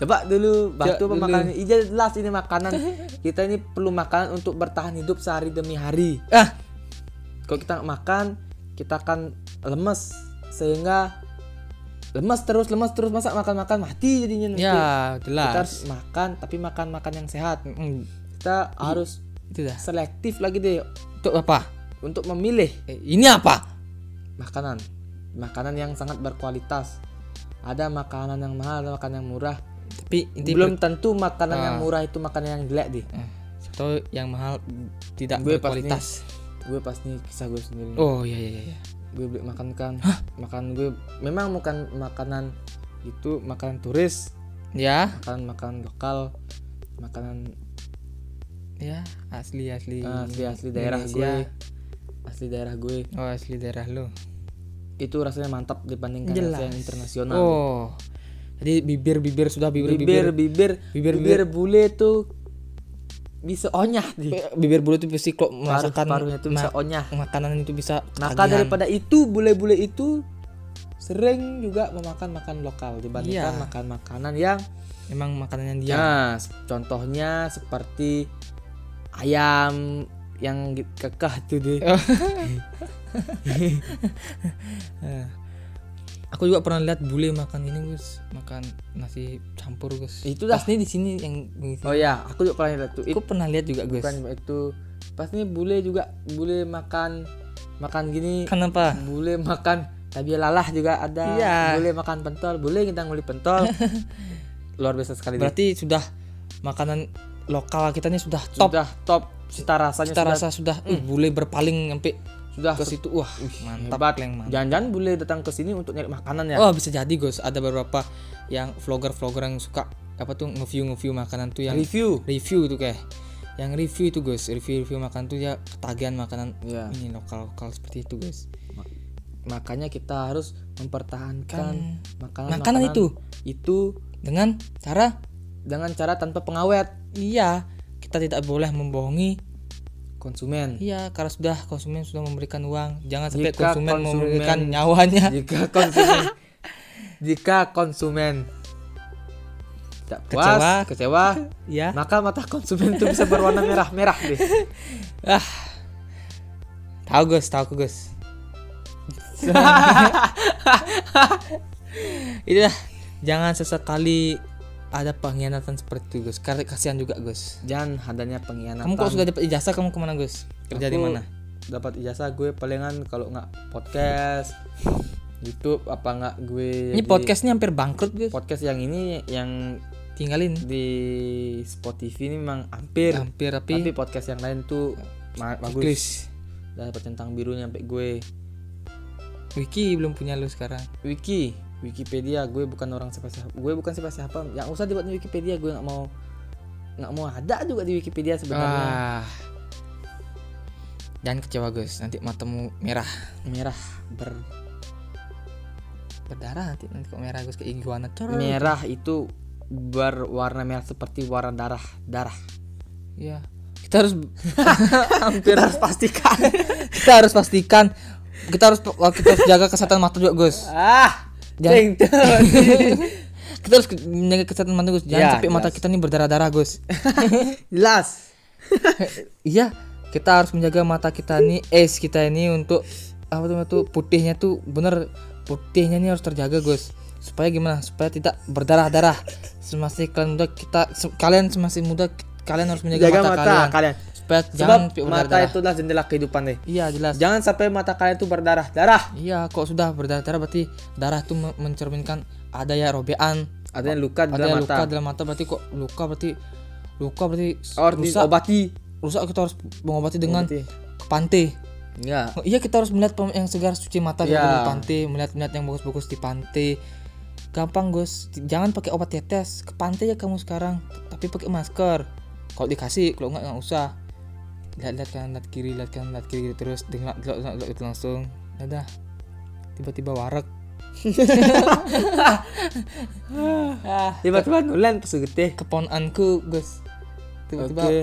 S1: Coba dulu batu
S2: dulu.
S1: makanan? Ini jelas ini makanan. Kita ini perlu makanan untuk bertahan hidup sehari demi hari.
S2: Ah.
S1: Kalau kita makan kita akan lemes. Sehingga lemes terus lemes terus masa makan makan mati jadinya nanti?
S2: Ya
S1: kita
S2: jelas
S1: harus makan tapi makan makan yang sehat.
S2: Mm,
S1: kita harus
S2: itu dah.
S1: selektif lagi deh.
S2: Untuk apa?
S1: Untuk memilih.
S2: Eh, ini apa?
S1: Makanan. Makanan yang sangat berkualitas. Ada makanan yang mahal ada makanan yang murah.
S2: Tapi inti
S1: belum tentu makanan yang
S2: Ah.
S1: murah itu makanan yang jelek deh.
S2: Atau yang mahal tidak
S1: Gue pas
S2: berkualitas.
S1: Gue pas nih kisah gue sendiri.
S2: Oh iya iya iya
S1: gue beli makan kan. Makan gue memang bukan makanan itu makanan turis.
S2: Ya.
S1: Makanan makanan lokal makanan
S2: ya asli asli.
S1: Asli asli daerah
S2: Indonesia.
S1: gue. Asli daerah gue.
S2: Oh asli daerah lu.
S1: Itu rasanya mantap dibandingkan
S2: Jelas.
S1: rasa yang internasional.
S2: Oh. Jadi bibir bibir sudah bibir
S1: bibir
S2: bibir
S1: bibir
S2: Bibir-
S1: bibir bule tuh bisa onyah di
S2: bibir bulu itu pasti kok merasakan
S1: paruhnya tuh bisa onyah
S2: makanan itu bisa
S1: maka
S2: ketagihan.
S1: daripada itu bule-bule itu sering juga memakan makan lokal dibandingkan
S2: Iya.
S1: makan makanan yang
S2: emang makanan yang dia
S1: Nah, contohnya seperti ayam yang kekeh tuh deh.
S2: Aku juga pernah lihat bule makan ini Gus makan nasi campur Gus
S1: Itu dah.
S2: Pas nih di sini yang di sini.
S1: Oh ya, aku juga pernah lihat tuh.
S2: aku pernah lihat juga Gus
S1: bukan itu. Pas nih bule juga bule makan makan gini.
S2: kenapa
S1: Bule makan tabi lalah juga ada.
S2: Iya.
S1: Bule makan pentol. Bule kita nguli pentol. Luar biasa sekali deh.
S2: berarti sudah makanan lokal kita ini sudah top
S1: Sudah top cita rasanya
S2: kita
S1: sudah,
S2: rasa sudah uh, bule berpaling sampai
S1: sudah.
S2: Ke situ. Wah mantap
S1: hebat.
S2: yang mantap.
S1: Jangan-jangan bule datang ke sini untuk nyari makanan ya.
S2: oh bisa jadi Gus. Ada beberapa yang vlogger vlogger yang suka apa tuh nge-view nge-view makanan tuh yang
S1: Review.
S2: review tuh kayak. Yang review itu Gus. Review review makan tuh ya ketagihan makanan
S1: Ya.
S2: ini lokal lokal seperti itu Gus.
S1: Makanya kita harus mempertahankan makanan
S2: makanan itu.
S1: itu
S2: dengan cara?
S1: Dengan cara tanpa pengawet.
S2: Iya. Kita tidak boleh membohongi
S1: konsumen.
S2: iya karena sudah konsumen sudah memberikan uang jangan sampai
S1: Jika
S2: konsumen,
S1: konsumen-
S2: memberikan nyawanya
S1: Jika konsumen jika konsumen tidak puas,
S2: Kecewa.
S1: kecewa,
S2: ya
S1: maka mata konsumen itu bisa berwarna merah-merah deh.
S2: ah tahu Gus tahu Gus itu dah jangan sesekali ada pengkhianatan seperti itu Gus. Kasihan juga Gus.
S1: Jangan adanya pengkhianatan.
S2: kamu kok sudah dapat ijazah kamu ke mana Gus? Kerja di mana?
S1: Dapat ijazah gue palingan kalau nggak podcast, YouTube apa nggak gue
S2: ini
S1: di-
S2: podcast ini hampir bangkrut Gus.
S1: Podcast yang ini yang
S2: tinggalin.
S1: di Spotify ini memang hampir.
S2: Hampir
S1: tapi
S2: tapi
S1: podcast yang lain tuh bagus.
S2: Bagus
S1: udah dapat centang birunya sampai gue.
S2: Wiki belum punya lu sekarang.
S1: Wiki Wikipedia gue bukan orang siapa siapa gue bukan siapa siapa. Yang usah dibuat di Wikipedia gue nggak mau nggak mau ada juga di Wikipedia sebenarnya.
S2: Ah. Jangan kecewa Gus. Nanti matamu merah.
S1: Merah ber
S2: berdarah nanti nanti kok merah Gus kayak iguana Cor.
S1: merah itu berwarna merah seperti warna darah darah.
S2: Iya. Kita harus hampir.
S1: Kita harus pastikan.
S2: Kita harus pastikan. Kita harus kita harus jaga kesehatan mata juga Gus.
S1: ah
S2: Jangan-. Kita harus menjaga kesehatan mata Gus. Jangan
S1: Ya,
S2: sampai mata kita nih berdarah-darah Gus.
S1: jelas
S2: iya, kita harus menjaga mata kita nih, es kita ini untuk apa tuh tuh putihnya tuh bener putihnya nih harus terjaga Gus. Supaya gimana? Supaya tidak berdarah-darah. Semasa kalian muda kita se- kalian semasa muda kalian harus menjaga
S1: jaga
S2: mata,
S1: mata,
S2: kalian.
S1: kalian
S2: Supaya
S1: sebab
S2: jangan
S1: mata
S2: berdarah-darah.
S1: itu adalah jendela kehidupan deh
S2: Iya, jelas.
S1: jangan sampai mata kalian tuh berdarah darah
S2: Iya, kok sudah berdarah-darah berarti darah itu me- mencerminkan ada ya robean,
S1: adanya luka di
S2: ada
S1: dalam
S2: luka
S1: mata
S2: dalam mata berarti kok luka berarti luka berarti
S1: harus
S2: rusak.
S1: diobati
S2: Rusak kita harus mengobati dengan
S1: Obati.
S2: ke pantai.
S1: ya
S2: Oh, iya kita harus melihat yang segar suci mata
S1: Iya.
S2: di pantai, melihat melihat yang bagus-bagus di pantai. gampang Gus jangan pakai obat tetes ke pantai ya kamu sekarang tapi pakai masker kalau dikasih kalau nggak nggak usah lihat-lihat kanan lihat kiri lihat kanan lihat kiri terus dengar itu langsung. Dadah tiba-tiba warak
S1: tiba-tiba nulen pas gede.
S2: Keponanku Gus. Tiba-tiba
S1: oke.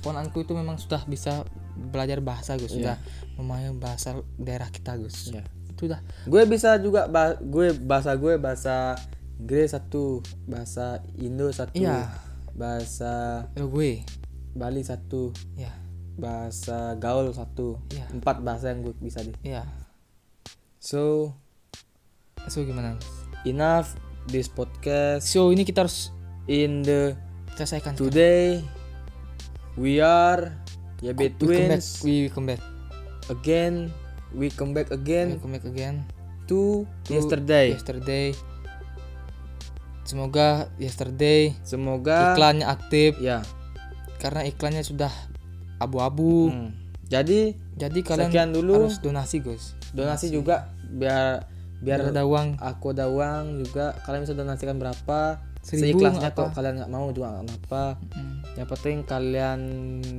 S2: keponanku itu memang sudah bisa belajar bahasa Gus.
S1: Iya.
S2: sudah memahami bahasa daerah kita Gus.
S1: Iya.
S2: itu dah.
S1: Gue bisa juga ba- gue bahasa gue bahasa Inggris satu bahasa Indo satu
S2: Iya.
S1: bahasa
S2: lo gue
S1: Bali satu
S2: ya
S1: bahasa gaul satu
S2: Iya.
S1: empat bahasa yang gue bisa deh.
S2: Ya
S1: so
S2: so gimana?
S1: enough this podcast.
S2: So ini kita harus
S1: in the
S2: selesaikan
S1: today we are
S2: we come back
S1: twins
S2: we come back.
S1: again we come back
S2: we
S1: again
S2: come back again
S1: to
S2: to
S1: yesterday.
S2: yesterday. Semoga yesterday
S1: semoga
S2: iklannya aktif.
S1: Ya
S2: karena iklannya sudah abu-abu
S1: hmm. jadi
S2: jadi kalian
S1: sekian dulu
S2: harus donasi Gus
S1: donasi juga biar biar
S2: biar ada uang
S1: aku ada uang juga kalian bisa donasikan berapa
S2: Seribu
S1: seikhlasnya
S2: apa.
S1: kalian nggak mau juga nggak apa
S2: Hmm.
S1: yang penting kalian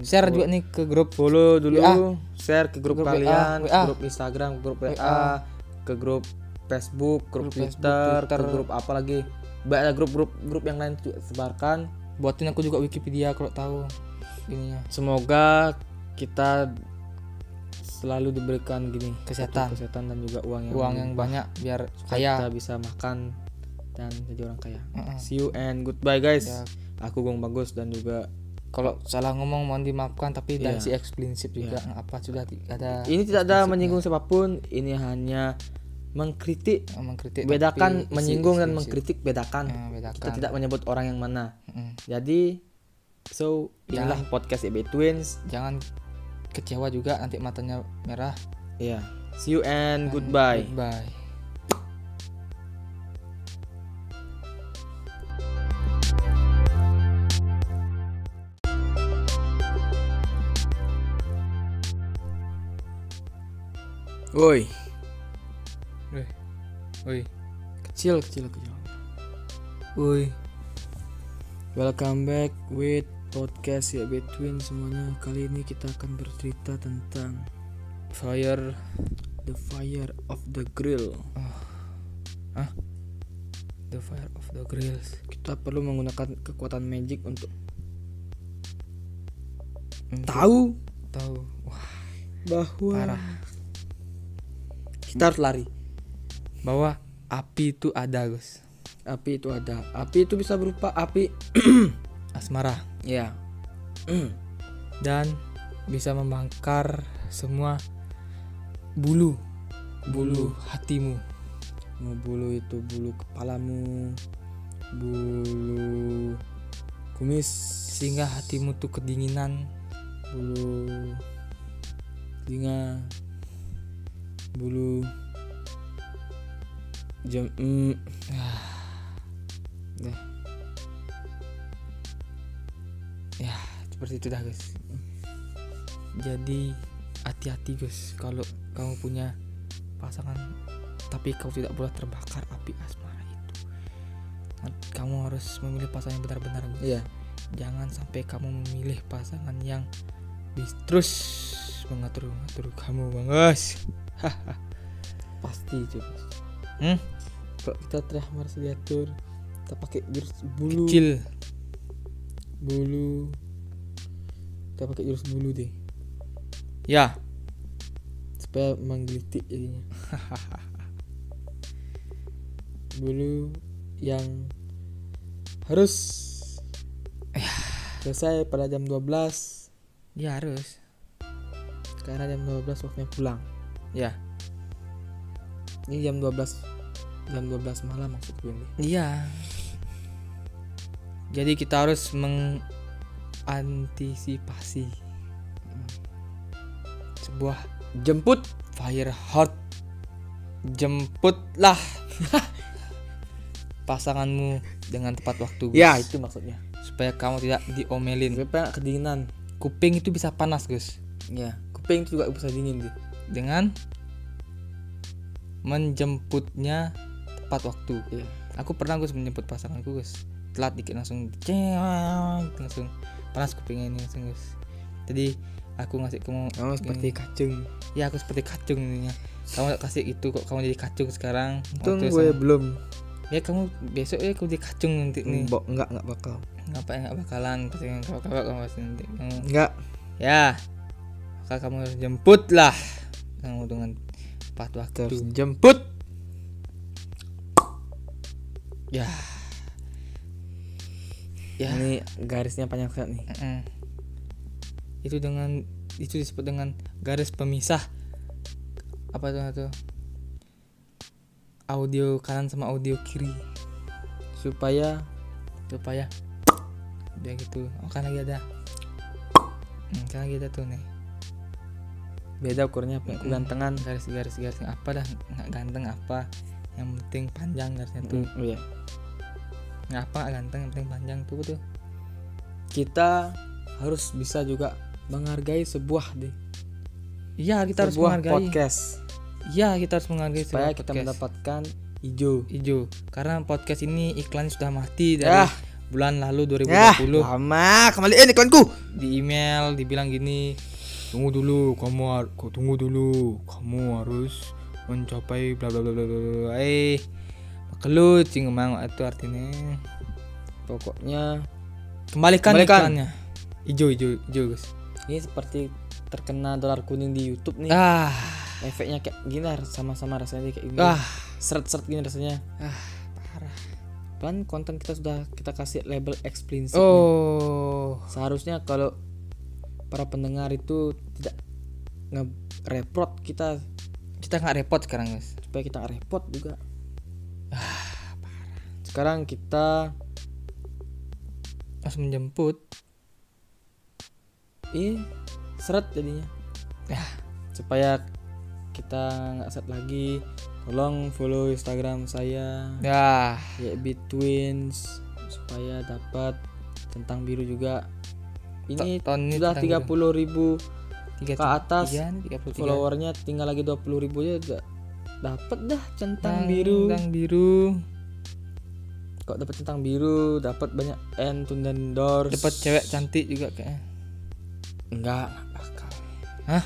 S2: share juga nih ke grup
S1: follow dulu
S2: WA.
S1: share ke grup,
S2: Grup
S1: kalian
S2: WA.
S1: grup Instagram grup WA,
S2: WA.
S1: ke grup Facebook grup,
S2: Grup Facebook,
S1: Twitter,
S2: Twitter.
S1: ke grup apa lagi banyak grup-grup grup yang lain juga sebarkan
S2: buatin aku juga Wikipedia kalau tahu ininya.
S1: Semoga kita selalu diberikan gini
S2: Kesehatan.
S1: kesehatan dan juga uang yang
S2: uang yang banyak biar
S1: supaya kita
S2: kaya
S1: bisa makan dan jadi orang kaya.
S2: Heeh.
S1: see you and goodbye guys.
S2: Ya.
S1: aku Gong Bagus dan juga
S2: kalau salah ngomong mohon dimaafkan tapi
S1: Iya.
S2: dari si eksplisit juga. Nggak apa sudah ada
S1: ini tidak ada menyinggung siapa pun ini hanya mengkritik
S2: mengkritik
S1: bedakan menyinggung dan mengkritik bedakan.
S2: Eh, bedakan.
S1: Kita tidak menyebut orang yang mana
S2: Mm-mm.
S1: jadi so inilah podcast EB Twins
S2: jangan kecewa juga nanti matanya merah
S1: ya see you and goodbye
S2: goodbye
S1: woi
S2: Woi. Woi.
S1: kecil kecil kecil
S2: Woi.
S1: Welcome back with podcast EB Twins semuanya kali ini kita akan bercerita tentang
S2: Fire
S1: the fire of the grill
S2: the fire of the grills.
S1: kita perlu menggunakan kekuatan magic untuk
S2: Untuk
S1: tahu
S2: tahu. Wah,
S1: bahwa
S2: parah.
S1: kita harus lari
S2: Bahwa api itu ada, Gus.
S1: Api itu ada. Api itu bisa berupa api.
S2: Asmara.
S1: Ya.
S2: Dan bisa membakar semua bulu bulu hatimu.
S1: mau bulu itu bulu kepalamu bulu kumis.
S2: Sehingga hatimu tuh kedinginan.
S1: Bulu telinga. Bulu jam mm. Dah.
S2: ya seperti itu dah guys. Jadi hati-hati guys kalau kamu punya pasangan tapi kau tidak boleh terbakar api asmara itu. Nah, kamu harus memilih pasangan yang benar-benar guys.
S1: Iya.
S2: Jangan sampai kamu memilih pasangan yang terus mengatur mengatur kamu bangus
S1: pasti itu
S2: hmm?
S1: kalau kita telah harus diatur kita pakai jurus bulu.
S2: Kecil.
S1: Bulu. Kita pakai jurus bulu deh.
S2: Ya.
S1: Supaya menggelitik jadinya. Bulu yang harus. Selesai pada jam 12
S2: ya harus.
S1: Karena jam 12 waktunya pulang.
S2: Ya.
S1: Ini jam 12 jam 12 malam maksudku ini.
S2: Iya. Jadi kita harus mengantisipasi sebuah
S1: jemput
S2: fire heart. Jemputlah pasanganmu dengan tepat waktu. Gus.
S1: ya itu maksudnya
S2: Supaya kamu tidak diomelin.
S1: supaya kedinginan
S2: Kuping itu bisa panas, Gus.
S1: ya kuping itu juga bisa dingin sih
S2: Dengan menjemputnya tepat waktu
S1: Iya.
S2: aku pernah gus menjemput pasanganku gus telat dikit langsung ceng langsung panas kupingnya ini langsung gus jadi aku ngasih kamu
S1: kamu seperti kacung.
S2: Ya aku seperti kacung ininya. Kamu kasih itu kok kamu jadi kacung sekarang.
S1: Untung gue
S2: sama-
S1: belum.
S2: Ya kamu besok ya kamu jadi kacung nanti nih.
S1: Mbok, enggak enggak bakal.
S2: Ngapain nggak bakalan pasti kakak kamu pasti nanti. Kamu
S1: enggak.
S2: Ya maka kamu harus jemput lah. Kamu dengan tepat waktu.
S1: Jemput.
S2: Ya ya.
S1: Ini garisnya panjang sekali nih.
S2: Mm. itu dengan itu disebut dengan garis pemisah. Apa tuh itu audio kanan sama audio kiri.
S1: Supaya
S2: supaya. Udah gitu. Oh kan lagi ada. Hmm, kan lagi ada tuh nih.
S1: Beda ukurnya
S2: Mm-mm.
S1: kegantengan.
S2: Garis garis garis. Apa dah? Nggak ganteng apa? Yang penting panjang garisnya tuh.
S1: Mm, iya
S2: nggak apa nggak ganteng yang penting panjang tuh tuh.
S1: Kita harus bisa juga menghargai sebuah deh.
S2: Iya kita harus menghargai.
S1: podcast.
S2: Iya kita harus menghargai
S1: supaya kita
S2: podcast.
S1: mendapatkan hijau
S2: hijau karena podcast ini iklan sudah mati dari
S1: ya
S2: bulan lalu
S1: ya
S2: 2020
S1: lama kembaliin iklanku
S2: di email dibilang gini tunggu dulu kamu har- tunggu dulu. Kamu harus mencapai bla bla bla bla bla bla. eh kelut cing emang itu artinya.
S1: Pokoknya
S2: kembalikan,
S1: Kembalikan.
S2: iklannya. Hijau hijau hijau guys.
S1: Ini seperti terkena dolar kuning di YouTube nih.
S2: Ah.
S1: Efeknya kayak gini sama-sama rasanya kayak gini.
S2: Ah.
S1: Seret-seret gini rasanya.
S2: Ah parah.
S1: Kan konten kita sudah kita kasih label explicit
S2: oh.
S1: Seharusnya kalau para pendengar itu tidak nge-repot kita.
S2: Kita nggak repot sekarang guys.
S1: Supaya kita nggak repot juga sekarang kita
S2: harus menjemput.
S1: Ini seret jadinya.
S2: Ya.
S1: supaya kita nggak seret lagi tolong follow instagram saya.
S2: Ya.
S1: Ya Twins supaya dapat centang biru juga. Ini sudah
S2: tentang
S1: tiga puluh ribu ke atas. followernya tinggal lagi dua puluh ribu aja dapat dah centang biru.
S2: Centang biru.
S1: Kok dapat centang biru? Dapat banyak end to endorse
S2: dapat cewek cantik juga kayaknya.
S1: Enggak enggak bakal.
S2: Hah?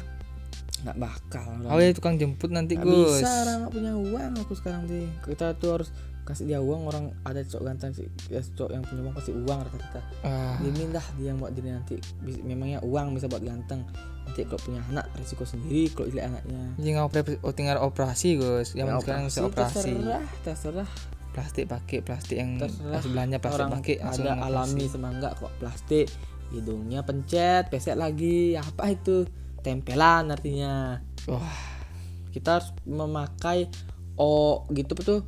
S1: enggak bakal
S2: Oh ya tukang jemput nanti
S1: Nggak
S2: Gus.
S1: bisa orang nggak punya uang aku sekarang deh kita tuh harus kasih dia uang orang ada cowok ganteng sih. Ya, cowok yang punya uang pasti uang rata-rata.
S2: Ah,
S1: dia minta dia yang buat diri nanti. Memangnya uang bisa buat ganteng nanti kalau punya anak resiko sendiri kalau jelek anaknya.
S2: Jadi nggak operasi, oh, tinggal operasi Gus. Yang
S1: Ya,
S2: sekarang bisa operasi.
S1: terserah terserah.
S2: Plastik pakai plastik yang
S1: Terserah.
S2: sebelahnya plastik
S1: orang
S2: pakai
S1: ada
S2: operasi.
S1: alami sama enggak kok plastik. Hidungnya pencet pesek lagi. Apa itu? Tempelan artinya.
S2: Wah,
S1: kita harus memakai oh gitu apa tuh?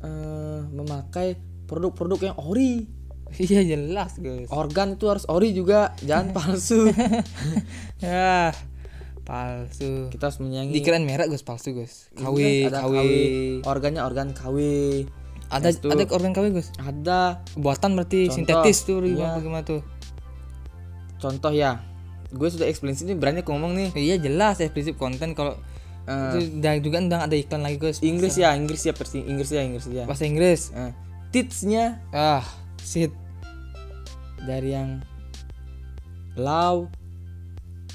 S1: Eh, memakai produk-produk yang ori
S2: iya jelas Gus.
S1: organ itu harus ori juga jangan palsu
S2: Ya, palsu.
S1: kita harus menyayangi
S2: Dikirain merek Gus palsu. KW,
S1: Iya, ada
S2: KW.
S1: organnya organ KW
S2: Ada
S1: itu-
S2: ada organ KW Gus.
S1: ada
S2: Buatan berarti
S1: Contoh,
S2: sintetis tuh
S1: iya.
S2: bagaimana tuh?
S1: contoh ya gue sudah eksplisit ini berani aku ngomong nih
S2: Iya jelas ya prinsip konten kalau
S1: Eh,
S2: itu dan juga udah ada iklan lagi Gus.
S1: Inggris ya Inggris ya versi Inggris ya Inggris ya
S2: Bahasa Inggris.
S1: Eh, tipsnya
S2: Ah, shit.
S1: dari yang low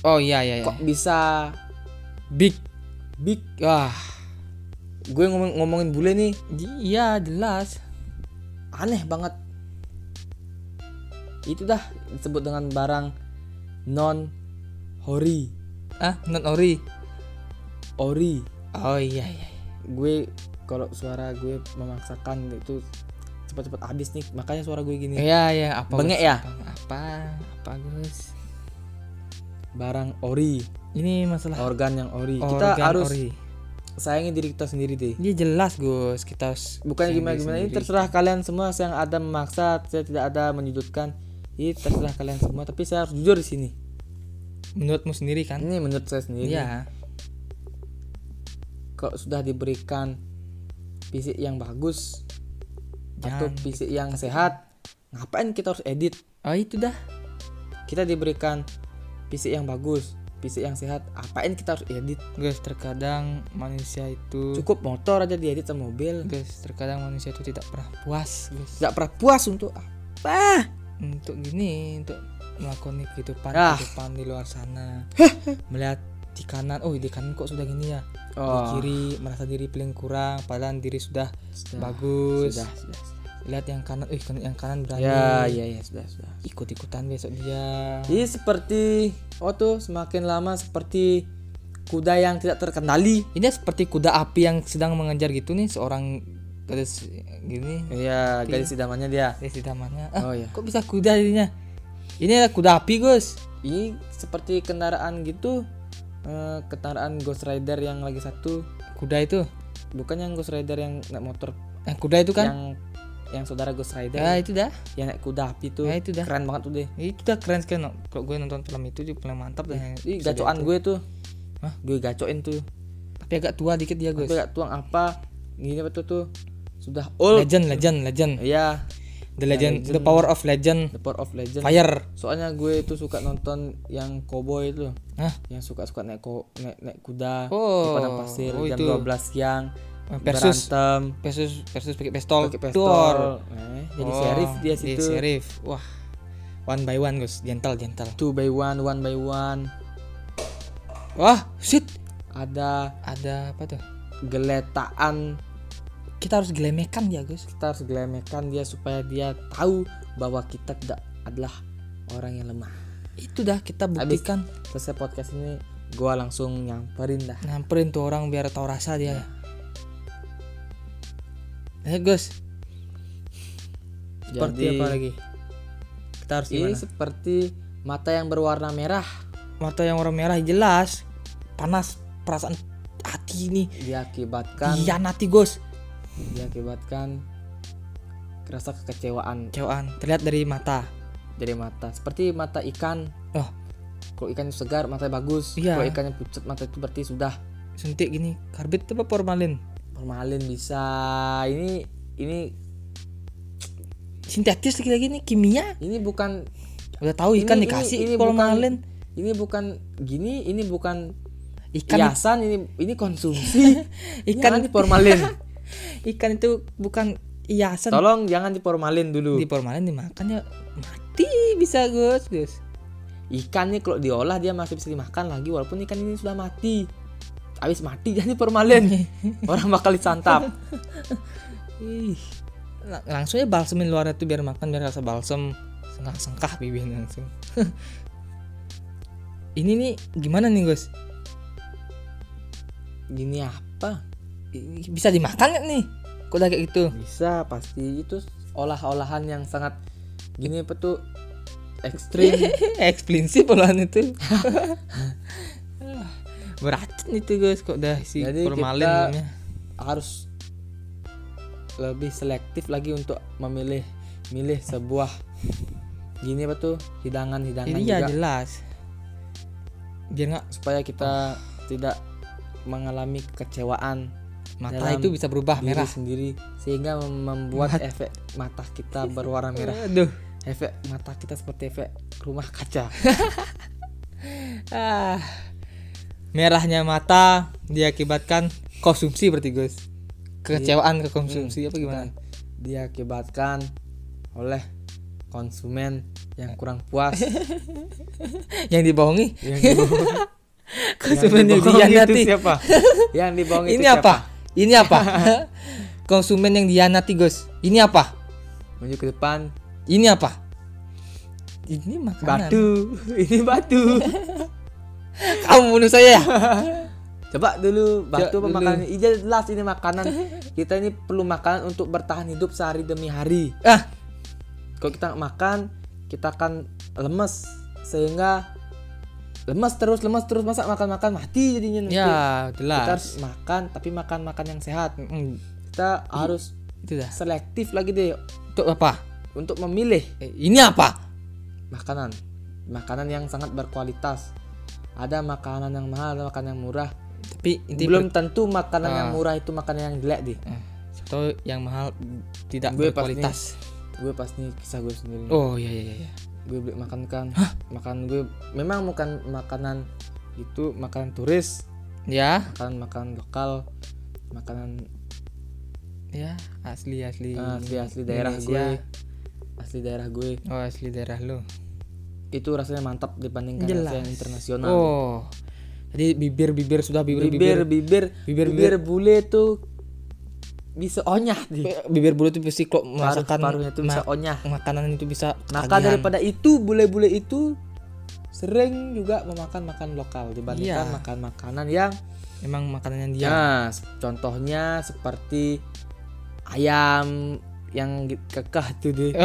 S2: Oh iya iya iya.
S1: kok bisa
S2: Big.
S1: big
S2: Wah,
S1: gue ngomong ngomongin bule nih
S2: iya jelas.
S1: aneh banget itu dah disebut dengan barang non hori
S2: Ah, not ori.
S1: ori
S2: Oh iya iya.
S1: gue kalau suara gue memaksakan itu cepat-cepat habis nih makanya suara gue gini
S2: Iya iya apa?
S1: Bengek ya?
S2: Apa? Apa Gus?
S1: barang ori
S2: Ini masalah
S1: organ yang ori kita
S2: organ
S1: harus
S2: ori.
S1: sayangi diri kita sendiri deh
S2: Ini jelas Gus, kita
S1: bukan gimana gimana ini terserah kalian semua saya ada memaksa saya tidak ada menyudutkan ini terserah kalian semua tapi saya harus jujur di sini
S2: menurutmu sendiri kan?
S1: ini menurut saya sendiri
S2: Iya.
S1: kalau sudah diberikan fisik yang bagus atau
S2: Jangan.
S1: fisik yang sehat ngapain kita harus edit?
S2: Oh itu dah.
S1: kita diberikan fisik yang bagus fisik yang sehat apain kita harus edit?
S2: Guys terkadang manusia itu
S1: cukup motor aja diedit sama mobil.
S2: Guys terkadang manusia itu tidak pernah puas guys.
S1: Nggak pernah puas untuk apa?
S2: Untuk gini untuk melakukan kehidupan
S1: Ah.
S2: kehidupan di luar sana. Melihat di kanan oh di kanan kok sudah gini ya? Di
S1: oh.
S2: kiri merasa diri paling kurang padahal diri sudah
S1: sudah,
S2: bagus.
S1: Sudah, sudah, sudah.
S2: Lihat yang kanan eh yang kanan berani.
S1: Ya ya ya sudah sudah.
S2: Ikut ikutan besok dia.
S1: Jadi seperti oh tuh semakin lama seperti kuda yang tidak terkendali.
S2: ini seperti kuda api yang sedang mengejar gitu nih seorang gadis gini.
S1: Iya, gadis idamannya dia.
S2: gadis idamannya. Ah,
S1: Oh ya.
S2: kok bisa kuda jadinya? Ini ada kuda api Gus.
S1: Ini seperti kendaraan gitu. Eh, kendaraan Ghost Rider yang lagi satu,
S2: kuda itu?
S1: Bukan yang Ghost Rider yang naik motor.
S2: Eh, kuda itu kan?
S1: Yang yang saudara Ghost Rider
S2: ya itu dah
S1: yang naik kuda api tuh.
S2: Ya, itu dah.
S1: Keren banget tuh deh.
S2: itu udah keren sekali no. kalau gue nonton film itu juga paling mantap dah
S1: Ih, gacoan gue tuh.
S2: Hah?
S1: Gue gacoin tuh.
S2: tapi agak tua dikit dia
S1: Gue gak tuang apa. Gini apa tuh tuh. Sudah old.
S2: legend legend legend
S1: Iya,
S2: the legend the power of legend
S1: The Power of Legend.
S2: fire
S1: Soalnya gue itu suka nonton yang cowboy itu.
S2: Hah?
S1: Yang suka-suka naik ko naik, naik kuda
S2: Oh,
S1: di padang pasir
S2: oh,
S1: jam
S2: itu.
S1: 12 siang
S2: versus
S1: berantem
S2: versus versus pakai pistol
S1: pakai
S2: Dor.
S1: pistol. Eh, jadi
S2: Oh,
S1: sheriff dia
S2: jadi
S1: situ.
S2: sheriff wah one by one Gus gentle gentle
S1: Two by one, one by one.
S2: wah shit
S1: Ada
S2: ada apa tuh
S1: geletaan
S2: kita harus gelemekan ya Gus
S1: kita harus gelemekan dia supaya dia tahu bahwa kita tidak adalah orang yang lemah.
S2: itu dah kita
S1: Habis.
S2: buktikan
S1: Selesai podcast ini gua langsung nyamperin dah.
S2: nyamperin tuh orang biar tahu rasa dia eh Gus. Seperti
S1: Jadi,
S2: apa lagi? Kita harus
S1: Ini seperti mata yang berwarna merah.
S2: Mata yang warna merah jelas. Panas perasaan hati ini
S1: diakibatkan
S2: iya nanti Gus.
S1: diakibatkan rasa kekecewaan.
S2: Cewaan terlihat dari mata.
S1: Dari mata. Seperti mata ikan.
S2: Oh.
S1: Kalau ikan itu segar matanya bagus.
S2: Iya.
S1: kalau ikannya pucat mata itu berarti sudah
S2: suntik gini karbit apa formalin
S1: formalin bisa. Ini ini
S2: sintetis lagi lagi nih kimia.
S1: Ini bukan
S2: udah tahu ikan
S1: Ini-
S2: dikasih
S1: ini- ini
S2: formalin.
S1: ini bukan gini ini bukan
S2: ikan
S1: hiasan ini ini konsumsi.
S2: Ikan-
S1: jangan diformalin.
S2: Ikan itu bukan hiasan.
S1: Tolong jangan diformalin dulu.
S2: Di formalin dimakan ya. Mati bisa Gus Gus.
S1: Ikan nih kalau diolah dia masih bisa dimakan lagi walaupun ikan ini sudah mati habis mati jangan diformalin orang bakal disantap.
S2: Ih, lang- langsung ya balsemin luarnya tuh biar makan biar rasa balsem. Sengkah sengkah bibirnya langsung. Ini nih gimana nih Gus?
S1: Gini apa?
S2: Bisa dimakan nggak nih? Kok kayak gitu?
S1: Bisa pasti. Itu olah-olahan yang sangat gini apa tuh? Ekstrim.
S2: Eksplisit olahan itu beracun itu guys kok udah si
S1: Jadi
S2: formalin
S1: kita-
S2: namanya.
S1: harus lebih selektif lagi untuk memilih milih sebuah gini apa tuh hidangan-hidangan
S2: ini ya
S1: juga.
S2: jelas. Biar nggak
S1: supaya kita tidak mengalami kekecewaan
S2: mata
S1: Dalam
S2: itu bisa berubah merah.
S1: sendiri sehingga mem- membuat efek mata kita berwarna merah.
S2: Aduh.
S1: Efek mata kita seperti efek rumah kaca.
S2: Ah merahnya mata diakibatkan konsumsi berarti guys kekecewaan ke konsumsi apa gimana?
S1: diakibatkan oleh konsumen yang kurang puas.
S2: Yang dibohongi?
S1: Yang dibohongi.
S2: Konsumen yang
S1: dibohongi itu siapa? Yang dibohongi
S2: ini
S1: siapa?
S2: apa ini apa? Konsumen yang dihianati guys ini apa?
S1: Maju ke depan.
S2: Ini apa? Ini makanan.
S1: Batu. Ini batu
S2: kamu bunuh saya ya?
S1: Coba dulu batu apa
S2: dulu.
S1: makanan jelas ini makanan. Kita ini perlu makanan untuk bertahan hidup sehari demi hari.
S2: Ah.
S1: Kalau kita makan kita akan lemes. Sehingga lemes terus lemes terus. Masa makan makan mati jadinya nanti.
S2: ya
S1: kita
S2: jelas
S1: harus makan tapi makan makan yang sehat.
S2: Mm,
S1: kita harus
S2: itu dah.
S1: selektif lagi deh.
S2: Untuk apa?
S1: Untuk memilih.
S2: Eh, ini apa?
S1: Makanan. Makanan yang sangat berkualitas ada makanan yang mahal ada makanan yang murah.
S2: Tapi inti
S1: belum tentu makanan yang
S2: Ah.
S1: murah itu makanan yang jelek deh
S2: atau yang mahal tidak
S1: Gue pas
S2: berkualitas.
S1: gue pas nih kisah gue sendiri
S2: oh iya iya iya
S1: gue beli makan kan. Makan gue memang bukan makanan itu makanan turis.
S2: Ya?
S1: Makanan makanan lokal makanan
S2: ya asli asli.
S1: Asli asli daerah
S2: Indonesia.
S1: gue. Asli daerah gue.
S2: Oh asli daerah lo
S1: itu rasanya mantap dibandingkan
S2: Jelas.
S1: rasa yang internasional
S2: oh. Jadi bibir bibir sudah bibir
S1: bibir bibir
S2: Bibir-
S1: bule tuh bisa onyah di
S2: bibir bulu itu pasti kok
S1: paruh
S2: merasakan
S1: paruhnya tuh bisa onyah.
S2: makanan itu bisa
S1: maka daripada itu bule-bule itu sering juga memakan makan lokal dibandingkan
S2: Iya.
S1: makan makanan yang
S2: emang makanannya dia
S1: Nah, contohnya seperti ayam yang kekeh tuh deh.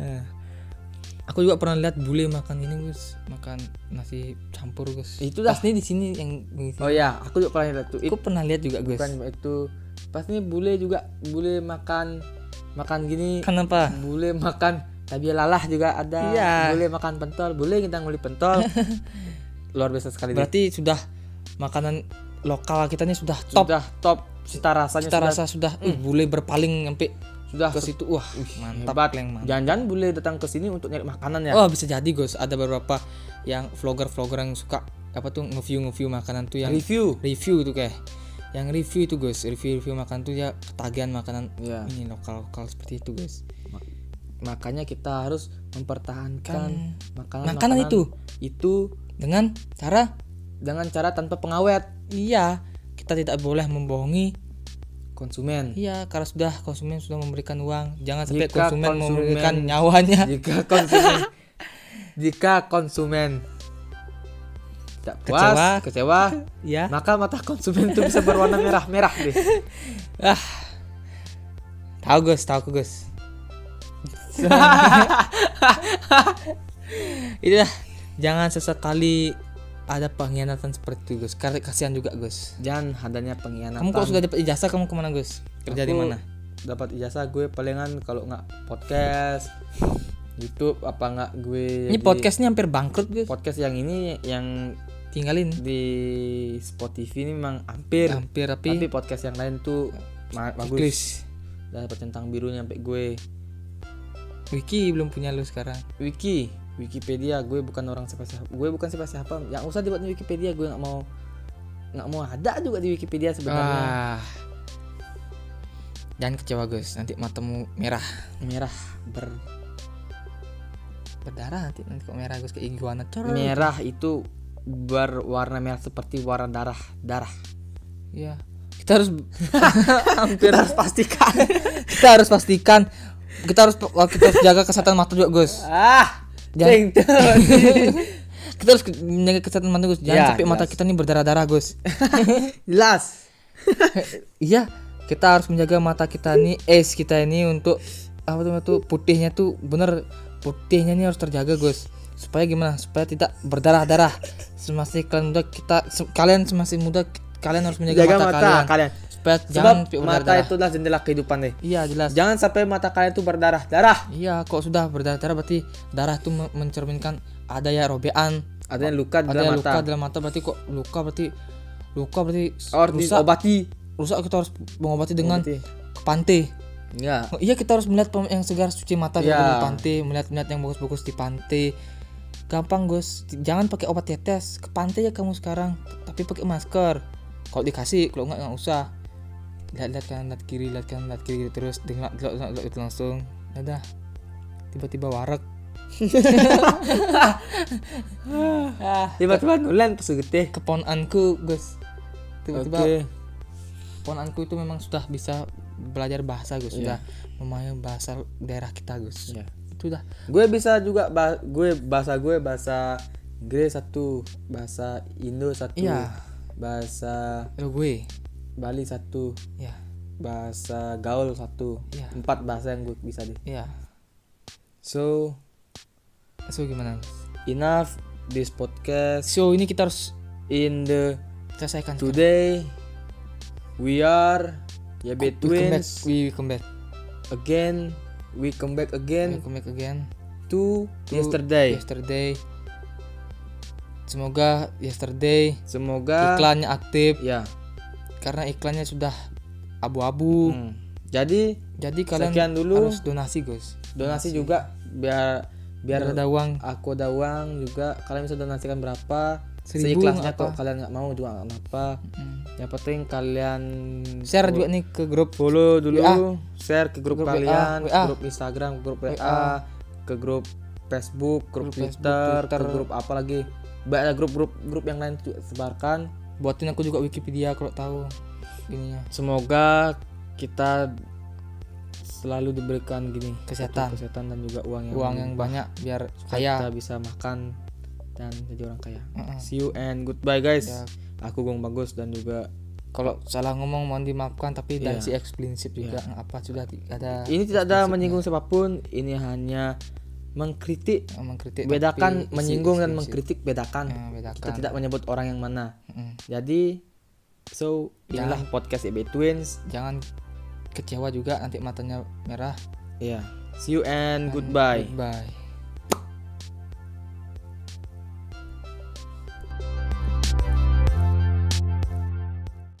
S2: Eh. aku juga pernah lihat bule makan ini Gus makan nasi campur Gus
S1: Itu dah.
S2: Pas nih di sini yang.
S1: Oh ya, aku juga pernah lihat tuh.
S2: Aku pernah lihat juga Gus
S1: bukan itu. Pas nih bule juga bule makan makan gini.
S2: kenapa
S1: Bule makan tabia lalah juga ada.
S2: Iya.
S1: Bule makan pentol. Bule kita nguli pentol. Luar biasa sekali. deh.
S2: berarti sudah makanan lokal kita nih sudah top
S1: Sudah top. Cita rasanya sudah,
S2: rasa sudah uh, bule berpaling sampai
S1: sudah
S2: ke situ. Wah mantap
S1: hebat.
S2: Leng, mantap.
S1: Jangan-jangan bule datang ke sini untuk nyari makanan ya.
S2: Oh bisa jadi Gus. Ada beberapa yang vlogger-vlogger yang suka apa tuh nge-view-nge-view makanan tuh yang
S1: Review.
S2: review tuh kayak. Yang review itu Gus. Review-review makan tuh ya ketagihan makanan
S1: Ya.
S2: ini lokal-lokal seperti itu Gus.
S1: Makanya kita harus mempertahankan makanan
S2: makanan itu?
S1: itu
S2: dengan cara?
S1: Dengan cara tanpa pengawet.
S2: Iya kita tidak boleh membohongi
S1: konsumen.
S2: Iya karena sudah konsumen sudah memberikan uang. Jangan sampai
S1: Jika
S2: konsumen,
S1: konsumen-
S2: memberikan nyawanya.
S1: Jika konsumen jika konsumen tidak puas
S2: Kecewa.
S1: kecewa,
S2: ya
S1: maka mata konsumen itu bisa berwarna merah merah deh.
S2: Ah. Tahu Gus tahu aku Gus. Itulah jangan sesekali ada pengkhianatan seperti itu Gus. Kasihan juga Gus.
S1: Jangan adanya pengkhianatan.
S2: Kamu kok sudah dapat ijazah kamu ke mana Gus? Kerja di mana?
S1: dapat ijazah gue palingan kalau nggak podcast YouTube apa nggak gue
S2: ini
S1: di-
S2: podcastnya hampir bangkrut Gus.
S1: Podcast yang ini yang
S2: tinggalin.
S1: di Spotify ini memang hampir.
S2: Hampir
S1: tapi
S2: tapi
S1: podcast yang lain tuh bagus.
S2: Inggris
S1: dapat centang birunya sampai gue.
S2: Wiki belum punya lu sekarang.
S1: Wiki Wikipedia gue bukan orang siapa siapa gue bukan siapa siapa yang usah dibuat di Wikipedia gue nggak mau nggak mau ada juga di Wikipedia sebenarnya.
S2: Ah. Jangan kecewa Gus. Nanti matamu merah.
S1: Merah ber
S2: berdarah nanti nanti kok merah Gus kayak iguana. Cor.
S1: merah itu berwarna merah seperti warna darah darah.
S2: Iya. Kita harus
S1: hampir. Harus pastikan.
S2: Kita harus pastikan. Kita harus kita harus jaga kesehatan mata juga Gus.
S1: ah
S2: Jangan-. Kita harus menjaga kesehatan mata Gus. Jangan
S1: Ya,
S2: sampai mata kita ini berdarah-darah Gus.
S1: jelas
S2: iya, kita harus menjaga mata kita ini, es kita ini untuk apa tuh tuh putihnya tuh bener putihnya ini harus terjaga Gus. Supaya gimana? Supaya tidak berdarah-darah. Semasa kalian muda kita se- kalian semasa muda kalian harus menjaga
S1: jaga
S2: mata,
S1: mata,
S2: kalian.
S1: kalian Sebab
S2: jangan
S1: mata itu adalah jendela kehidupan deh
S2: Iya jelas.
S1: jangan sampai mata kalian itu berdarah darah
S2: Iya, kok sudah berdarah-darah berarti darah itu me- mencerminkan ada ya robean,
S1: adanya luka di
S2: ada
S1: dalam
S2: luka
S1: mata
S2: dalam mata berarti kok luka berarti luka berarti
S1: harus
S2: rusak.
S1: diobati
S2: Rusak kita harus mengobati dengan
S1: Obati.
S2: ke pantai.
S1: ya
S2: Oh, iya kita harus melihat yang segar suci mata
S1: Iya.
S2: di pantai, melihat-melihat yang bagus-bagus di pantai. Gampang Gus, jangan pakai obat tetes. Ke pantai ya kamu sekarang, tapi pakai masker. Kalau dikasih, kalau enggak enggak usah. Lihat-lihat kanan, lihat kiri, lihat kanan, lihat kiri terus dengar itu langsung. Dadah. Tiba-tiba warak.
S1: tiba-tiba nulen pas gede
S2: keponanku Gus. Tiba-tiba
S1: oke
S2: keponanku itu memang sudah bisa belajar bahasa Gus,
S1: Iya.
S2: sudah memahami bahasa daerah kita Gus.
S1: Iya.
S2: Itu dah.
S1: gue bisa juga ba- gue bahasa gue bahasa Inggris satu bahasa Indo satu
S2: Iya.
S1: bahasa
S2: gue.
S1: Bali satu
S2: Ya.
S1: bahasa gaul satu
S2: Iya.
S1: empat bahasa yang gue bisa deh
S2: Iya.
S1: so
S2: So gimana?
S1: enough this podcast
S2: So ini kita harus
S1: in the
S2: selesaikan.
S1: today we are ya
S2: We come back. We come back.
S1: again we come back
S2: We
S1: again
S2: come back again.
S1: to
S2: To
S1: yesterday
S2: Yesterday. Semoga yesterday
S1: semoga
S2: iklannya aktif
S1: ya
S2: karena iklannya sudah abu-abu.
S1: hmm. jadi
S2: Jadi kalian
S1: Sekian dulu.
S2: harus donasi, Gus.
S1: donasi juga biar biar
S2: Biar ada uang
S1: aku ada uang juga kalian bisa donasikan berapa
S2: Seribu
S1: seikhlasnya kalau kalian nggak mau juga nggak apa
S2: Mm.
S1: yang penting kalian
S2: share juga nih ke grup
S1: follow dulu
S2: WA.
S1: share ke grup,
S2: Grup WA,
S1: kalian ke
S2: WA.
S1: grup Instagram ke grup WA,
S2: WA.
S1: ke grup Facebook grup,
S2: Grup Facebook,
S1: Twitter,
S2: Twitter.
S1: ke grup apa lagi banyak grup-grup grup yang lain juga sebarkan
S2: buatin aku juga Wikipedia kalau tahu ininya
S1: semoga kita selalu diberikan gini
S2: Kesehatan.
S1: kesehatan dan juga uang yang
S2: uang yang banyak biar
S1: Supaya kita
S2: kaya
S1: bisa makan dan jadi orang kaya
S2: Mm-mm.
S1: see you and goodbye guys
S2: Ya.
S1: aku Gong Bagus dan juga
S2: kalau salah ngomong mohon dimaafkan tapi
S1: Iya.
S2: dari si eksplisit juga nggak apa sudah ada
S1: ini tidak ada menyinggung siapa pun ini hanya mengkritik
S2: mengkritik
S1: bedakan
S2: tapi isi
S1: menyinggung dan
S2: eksplisit.
S1: mengkritik bedakan.
S2: Ya, bedakan.
S1: Kita tidak menyebut orang yang mana.
S2: Mm-mm.
S1: jadi so inilah podcast EB Twins.
S2: Jangan kecewa juga nanti matanya merah.
S1: Ya see you and goodbye.
S2: Goodbye